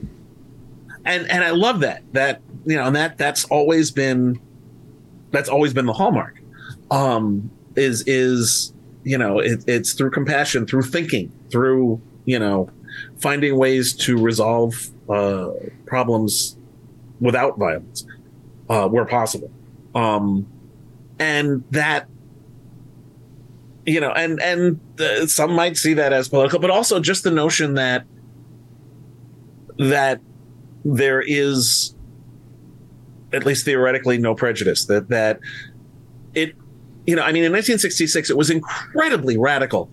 And and I love that that you know and that that's always been that's always been the hallmark. Um, is is you know it, it's through compassion, through thinking, through you know finding ways to resolve uh, problems without violence uh, where possible. Um, and that you know, and and uh, some might see that as political, but also just the notion that that there is at least theoretically no prejudice that that it you know i mean in 1966 it was incredibly radical.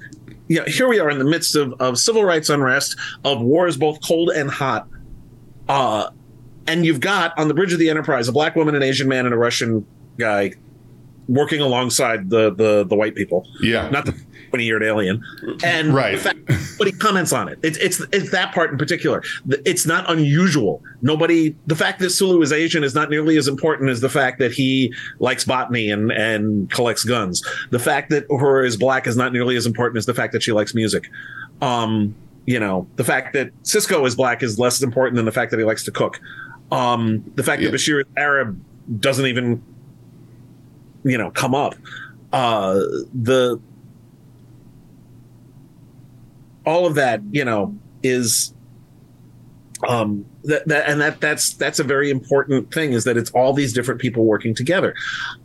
You know here we are in the midst of, of civil rights unrest of wars both cold and hot. Uh and you've got on the bridge of the enterprise a black woman an asian man and a russian guy working alongside the the the white people. Yeah. not the 20 year alien and Right. fact- but he comments on it. It's, it's it's that part in particular. It's not unusual. Nobody the fact that sulu is asian is not nearly as important as the fact that he likes botany and and collects guns. The fact that her is black is not nearly as important as the fact that she likes music. Um you know the fact that Sisko is black is less important than the fact that he likes to cook. Um the fact Yeah. that bashir is arab doesn't even you know come up. Uh the all of that you know is um that, that and that that's that's a very important thing is that it's all these different people working together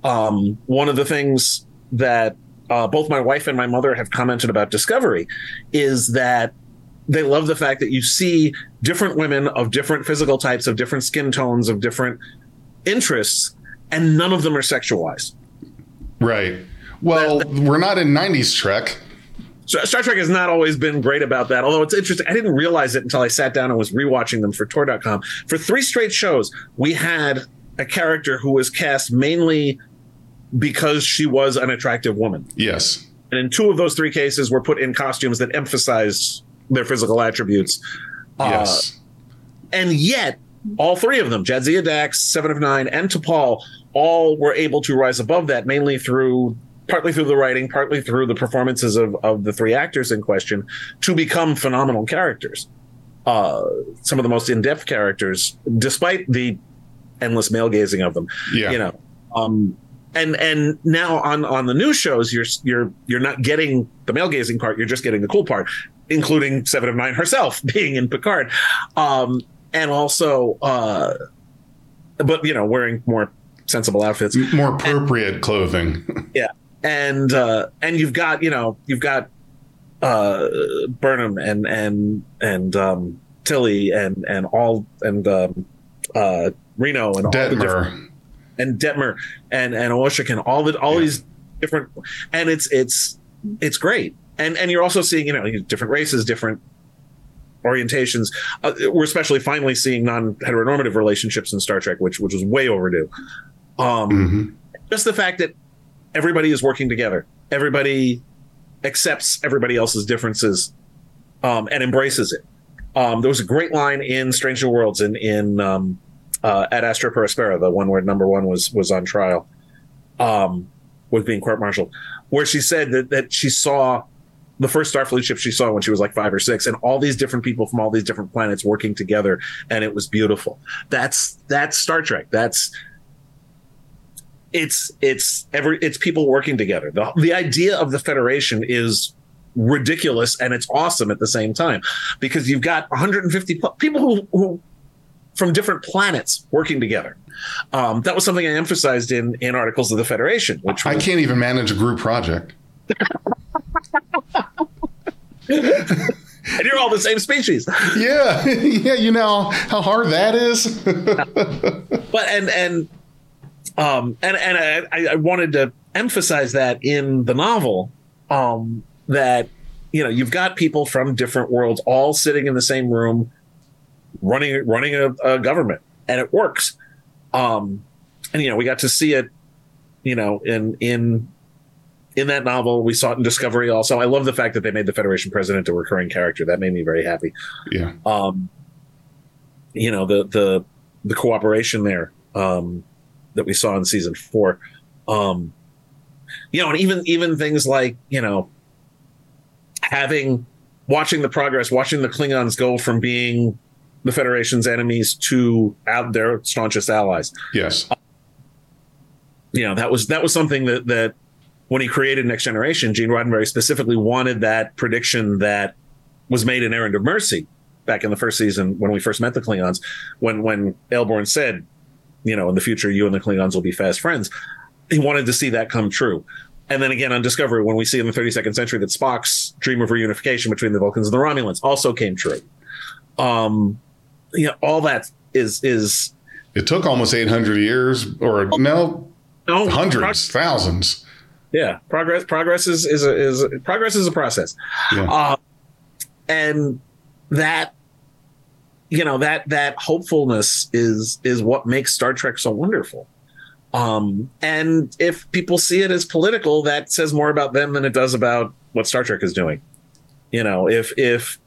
um one of the things that uh, both my wife and my mother have commented about discovery is that they love the fact that you see different women of different physical types of different skin tones of different interests and none of them are sexualized Right. Well, we're not in 90s Trek. So Star Trek has not always been great about that. Although it's interesting, I didn't realize it until I sat down and was rewatching them for Tor.com. For three straight shows, we had a character who was cast mainly because she was an attractive woman. Yes. And in two of those three cases, were put in costumes that emphasized their physical attributes. Uh, Yes. and yet, all three of them, Jadzia Dax, Seven of Nine, and T'Pol, all were able to rise above that, mainly through partly through the writing, partly through the performances of, of the three actors in question, to become phenomenal characters. Uh, some of the most in-depth characters, despite the endless male gazing of them. yeah. You know. Um, and and now on on the new shows, you're you're you're not getting the male gazing part. You're just getting the cool part, including Seven of Nine herself being in Picard, um, and also, uh, but you know, wearing more sensible outfits. More appropriate clothing. And uh and you've got you know you've got uh burnham and and and um tilly and and all and um uh reno and all the different Detmer. and detmer and and oshik and all the all Yeah. these different and it's it's it's great and and you're also seeing you know different races different orientations uh, we're especially finally seeing non-heteronormative relationships in star trek which which was way overdue um Mhm. just the fact that everybody is working together. Everybody accepts everybody else's differences um, and embraces it. Um, there was a great line in strange new worlds in in um, uh, Ad Astra per Aspera, the one where number one was was on trial um, was being court-martialed where she said that, that she saw the first starfleet ship she saw when she was like five or six and all these different people from all these different planets working together and it was beautiful. That's that's star trek. That's it's it's every it's people working together. The the idea of the federation is ridiculous and it's awesome at the same time because you've got 150 people who, who from different planets working together. Um, that was something I emphasized in in articles of the Federation, which I was, can't even manage a group project. and you're all the same species. Yeah. yeah. You know how hard that is? but and and um and and I, I wanted to emphasize that in the novel um that you know you've got people from different worlds all sitting in the same room running running a, a government and it works. Um and you know we got to see it you know in in in that novel. We saw it in discovery also. I love the fact that they made the federation president a recurring character. That made me very happy. Yeah. um, you know the the the cooperation there um, that we saw in season four. Um, you know, and even even things like you know having watching the progress, watching the Klingons go from being the Federation's enemies to out their staunchest allies. Yes. You know, that was that was something that that when he created Next Generation, Gene Roddenberry specifically wanted that prediction that was made in Errand of Mercy back in the first season when we first met the Klingons, when when Ayelborne said, you know, in the future you and the Klingons will be fast friends. He wanted to see that come true. And then again on Discovery, when we see in the 32nd century that Spock's dream of reunification between the Vulcans and the Romulans also came true. Um, you know, all that is is It took almost 800 years, or no, no hundreds, thousands. yeah, progress. Progress is is a, is a, progress is a process, Yeah. uh, and that you know that that hopefulness is is what makes Star Trek so wonderful. Um, and if people see it as political, that says more about them than it does about what Star Trek is doing. You know, if if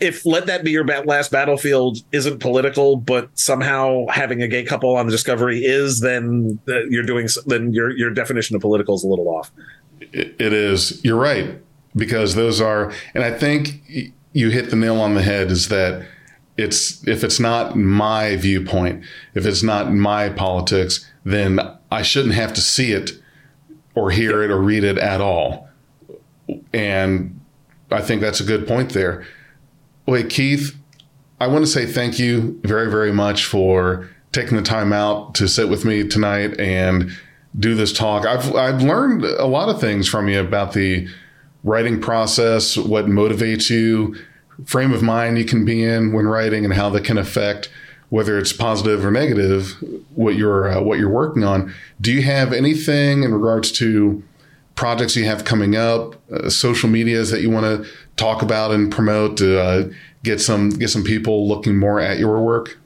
if let that be your last battlefield isn't political, but somehow having a gay couple on the Discovery is, then uh, you're doing then your your definition of political is a little off. It, it is. You're right because those are, and I think you hit the nail on the head. Is that it's if it's not my viewpoint, if it's not my politics, then I shouldn't have to see it or hear it or read it at all. And I think that's a good point there. Wait, Keith, I want to say thank you very, very much for taking the time out to sit with me tonight and do this talk. I've I've learned a lot of things from you about the writing process, what motivates you, frame of mind you can be in when writing, and how that can affect whether it's positive or negative what you're uh, what you're working on. Do you have anything in regards to projects you have coming up, uh, social medias that you want to talk about and promote to uh, get some get some people looking more at your work?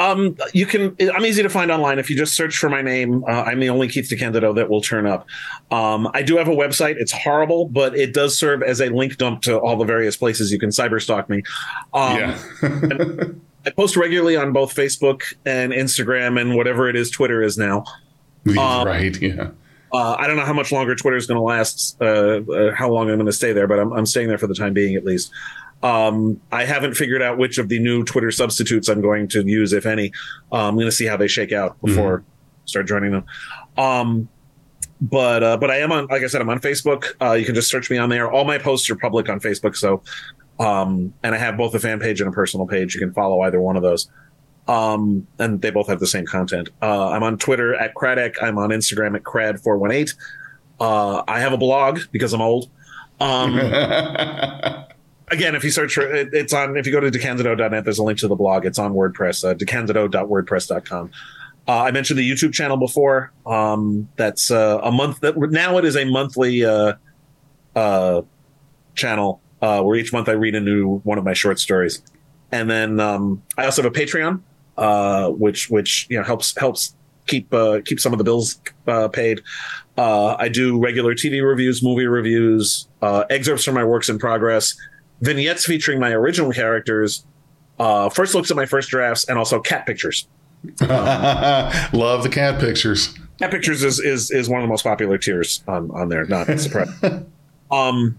Um, you can. I'm easy to find online if you just search for my name. Uh, I'm the only Keith DeCandido that will turn up. Um, I do have a website. It's horrible, but it does serve as a link dump to all the various places you can cyberstalk me. Um, yeah. I post regularly on both Facebook and Instagram and whatever it is Twitter is now. Um, right. Yeah. Uh, I don't know how much longer Twitter is going to last, uh, uh, how long I'm going to stay there, but I'm, I'm staying there for the time being at least. Um, I haven't figured out which of the new Twitter substitutes I'm going to use, if any. Uh, I'm going to see how they shake out before I start joining them. Um, but uh, but I am on, like I said, I'm on Facebook. Uh, you can just search me on there. All my posts are public on Facebook, so um, and I have both a fan page and a personal page. You can follow either one of those. Um, and they both have the same content. Uh, I'm on Twitter at KRADeC. I'm on Instagram at Crad418. Uh, I have a blog because I'm old. Um, again, if you search for it, it's on, if you go to decandido.net, there's a link to the blog. It's on WordPress, uh, decandido.wordpress.com. Uh, I mentioned the YouTube channel before. Um, that's uh, a month that now it is a monthly uh, uh, channel uh, where each month I read a new one of my short stories. And then um, I also have a Patreon, uh, which which you know helps helps keep keep some of the bills paid. I do regular TV reviews, movie reviews, excerpts from my works in progress, vignettes featuring my original characters, uh, first looks at my first drafts, and also cat pictures. Love the cat pictures. Cat pictures is is, is one of the most popular tiers on on there. Not surprising. um,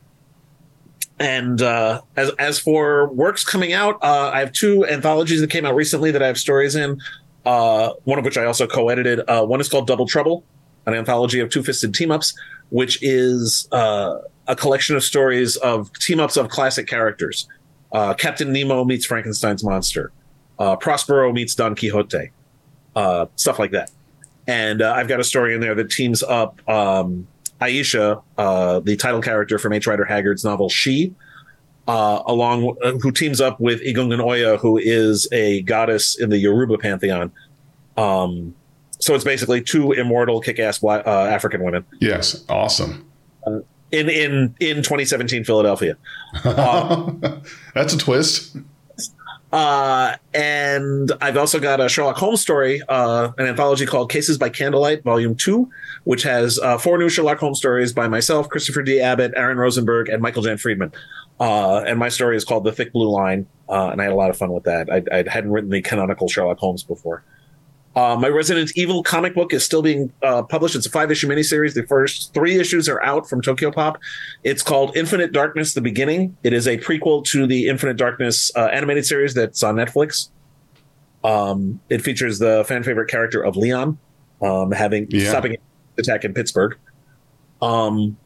and uh, as as for works coming out, uh, I have two anthologies that came out recently that I have stories in. Uh, one of which I also co-edited. Uh, one is called Double Trouble, an anthology of two-fisted team-ups, which is uh, a collection of stories of team-ups of classic characters. Uh, Captain Nemo meets Frankenstein's monster. Uh, Prospero meets Don Quixote. Uh, stuff like that. And uh, I've got a story in there that teams up um, Ayesha, uh, the title character from H. Rider Haggard's novel She, uh, along who teams up with Igungan Oya, who is a goddess in the Yoruba pantheon. Um, so it's basically two immortal, kick-ass African women Yes. Awesome. In in in 2017 Philadelphia. That's a twist. Uh, and I've also got a Sherlock Holmes story, uh, an anthology called Cases by Candlelight, Volume 2, which has uh, four new Sherlock Holmes stories by myself, Christopher D. Abbott, Aaron Rosenberg, and Michael Jan Friedman. Uh, and my story is called The Thick Blue Line, uh, and I had a lot of fun with that. I, I hadn't written the canonical Sherlock Holmes before. Uh, my Resident Evil comic book is still being uh, published. It's a five issue miniseries. The first three issues are out from Tokyo Pop. It's called Infinite Darkness The Beginning. It is a prequel to the Infinite Darkness uh, animated series that's on Netflix. Um, it features the fan favorite character of Leon um, having Yeah. stopping an attack in Pittsburgh. Um,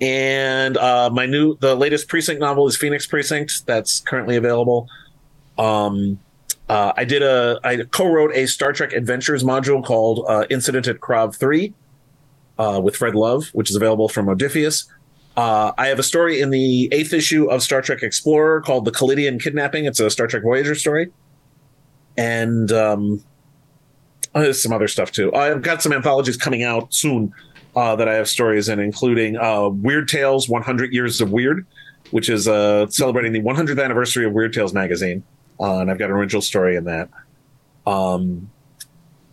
and uh, my new the latest precinct novel is Phoenix Precinct. That's currently available. Um, uh, I did a I co-wrote a Star Trek Adventures module called uh, Incident at Krav Three uh, with Fred Love, which is available from Modiphius. Uh, I have a story in the eighth issue of Star Trek Explorer called The Kalidian Kidnapping. It's a Star Trek Voyager story, and um, oh, there's some other stuff too. I've got some anthologies coming out soon uh, that I have stories in, including uh, Weird Tales 100 Years of Weird, which is celebrating the 100th anniversary of Weird Tales magazine. Uh, and I've got an original story in that. Um,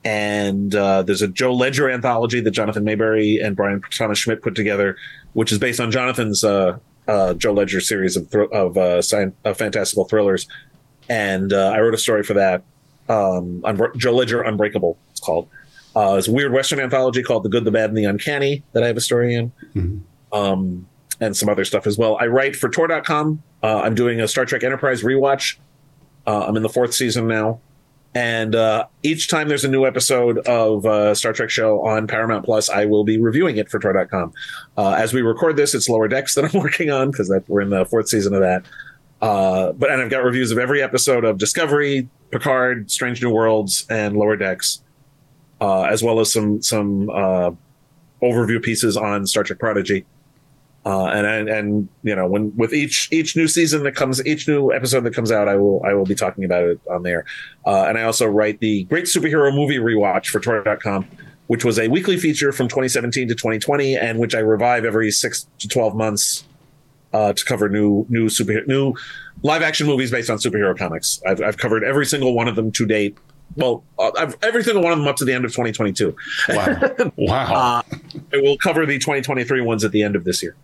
and uh, there's a Joe Ledger anthology that Jonathan Maberry and Bryan Thomas Schmidt put together, which is based on Jonathan's uh, uh, Joe Ledger series of thr- of, uh, of fantastical thrillers. And uh, I wrote a story for that. Um, Joe Ledger Unbreakable, it's called. Uh, it's a weird Western anthology called The Good, the Bad, and the Uncanny that I have a story in. Um, and some other stuff as well. I write for Tor.com. Uh, I'm doing a Star Trek Enterprise rewatch. Uh, I'm in the fourth season now. And uh, each time there's a new episode of uh, Star Trek show on Paramount Plus, I will be reviewing it for Tor.com. Uh, as we record this, it's Lower Decks that I'm working on because we're in the fourth season of that. Uh, but and I've got reviews of every episode of Discovery, Picard, Strange New Worlds, and Lower Decks, uh, as well as some some uh, overview pieces on Star Trek Prodigy. Uh, and, and and you know when with each each new season that comes each new episode that comes out I will I will be talking about it on there. Uh, and I also write the great superhero movie rewatch for Tor.com which was a weekly feature from 2017 to 2020 and which I revive every six to 12 months uh, to cover new new super new live action movies based on superhero comics. I've, I've covered every single one of them to date. Well uh, I've, every single one of them up to the end of 2022 Wow. Wow. uh, I will cover the 2023 ones at the end of this year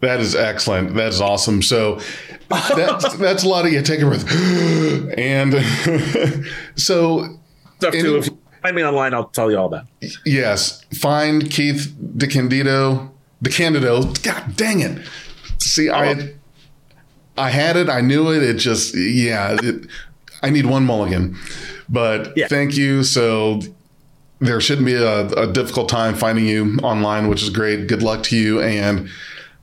That is excellent. That is awesome. So that's that's a lot of you take a breath. and so stuff too. If you find me online, I'll tell you all about. yes, find Keith DeCandido. DeCandido. God dang it. See, I oh. I had it. I knew it. It just yeah. It, I need one mulligan. But Yeah. thank you. So there shouldn't be a, a difficult time finding you online, which is great. Good luck to you and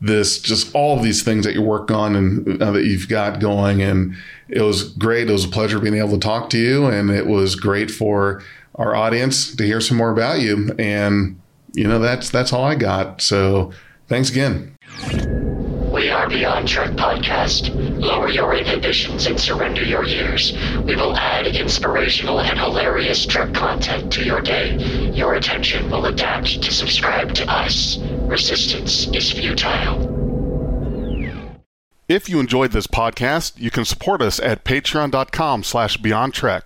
this just all of these things that you're working on and uh, that you've got going. And it was great. It was a pleasure being able to talk to you, and it was great for our audience to hear some more about you. And you know that's that's all I got. So thanks again. We are Beyond Trek Podcast. Lower your inhibitions and surrender your years. We will add inspirational and hilarious Trek content to your day. Your attention will adapt to subscribe to us. Resistance is futile. If you enjoyed this podcast, you can support us at patreon.com slash beyond trek.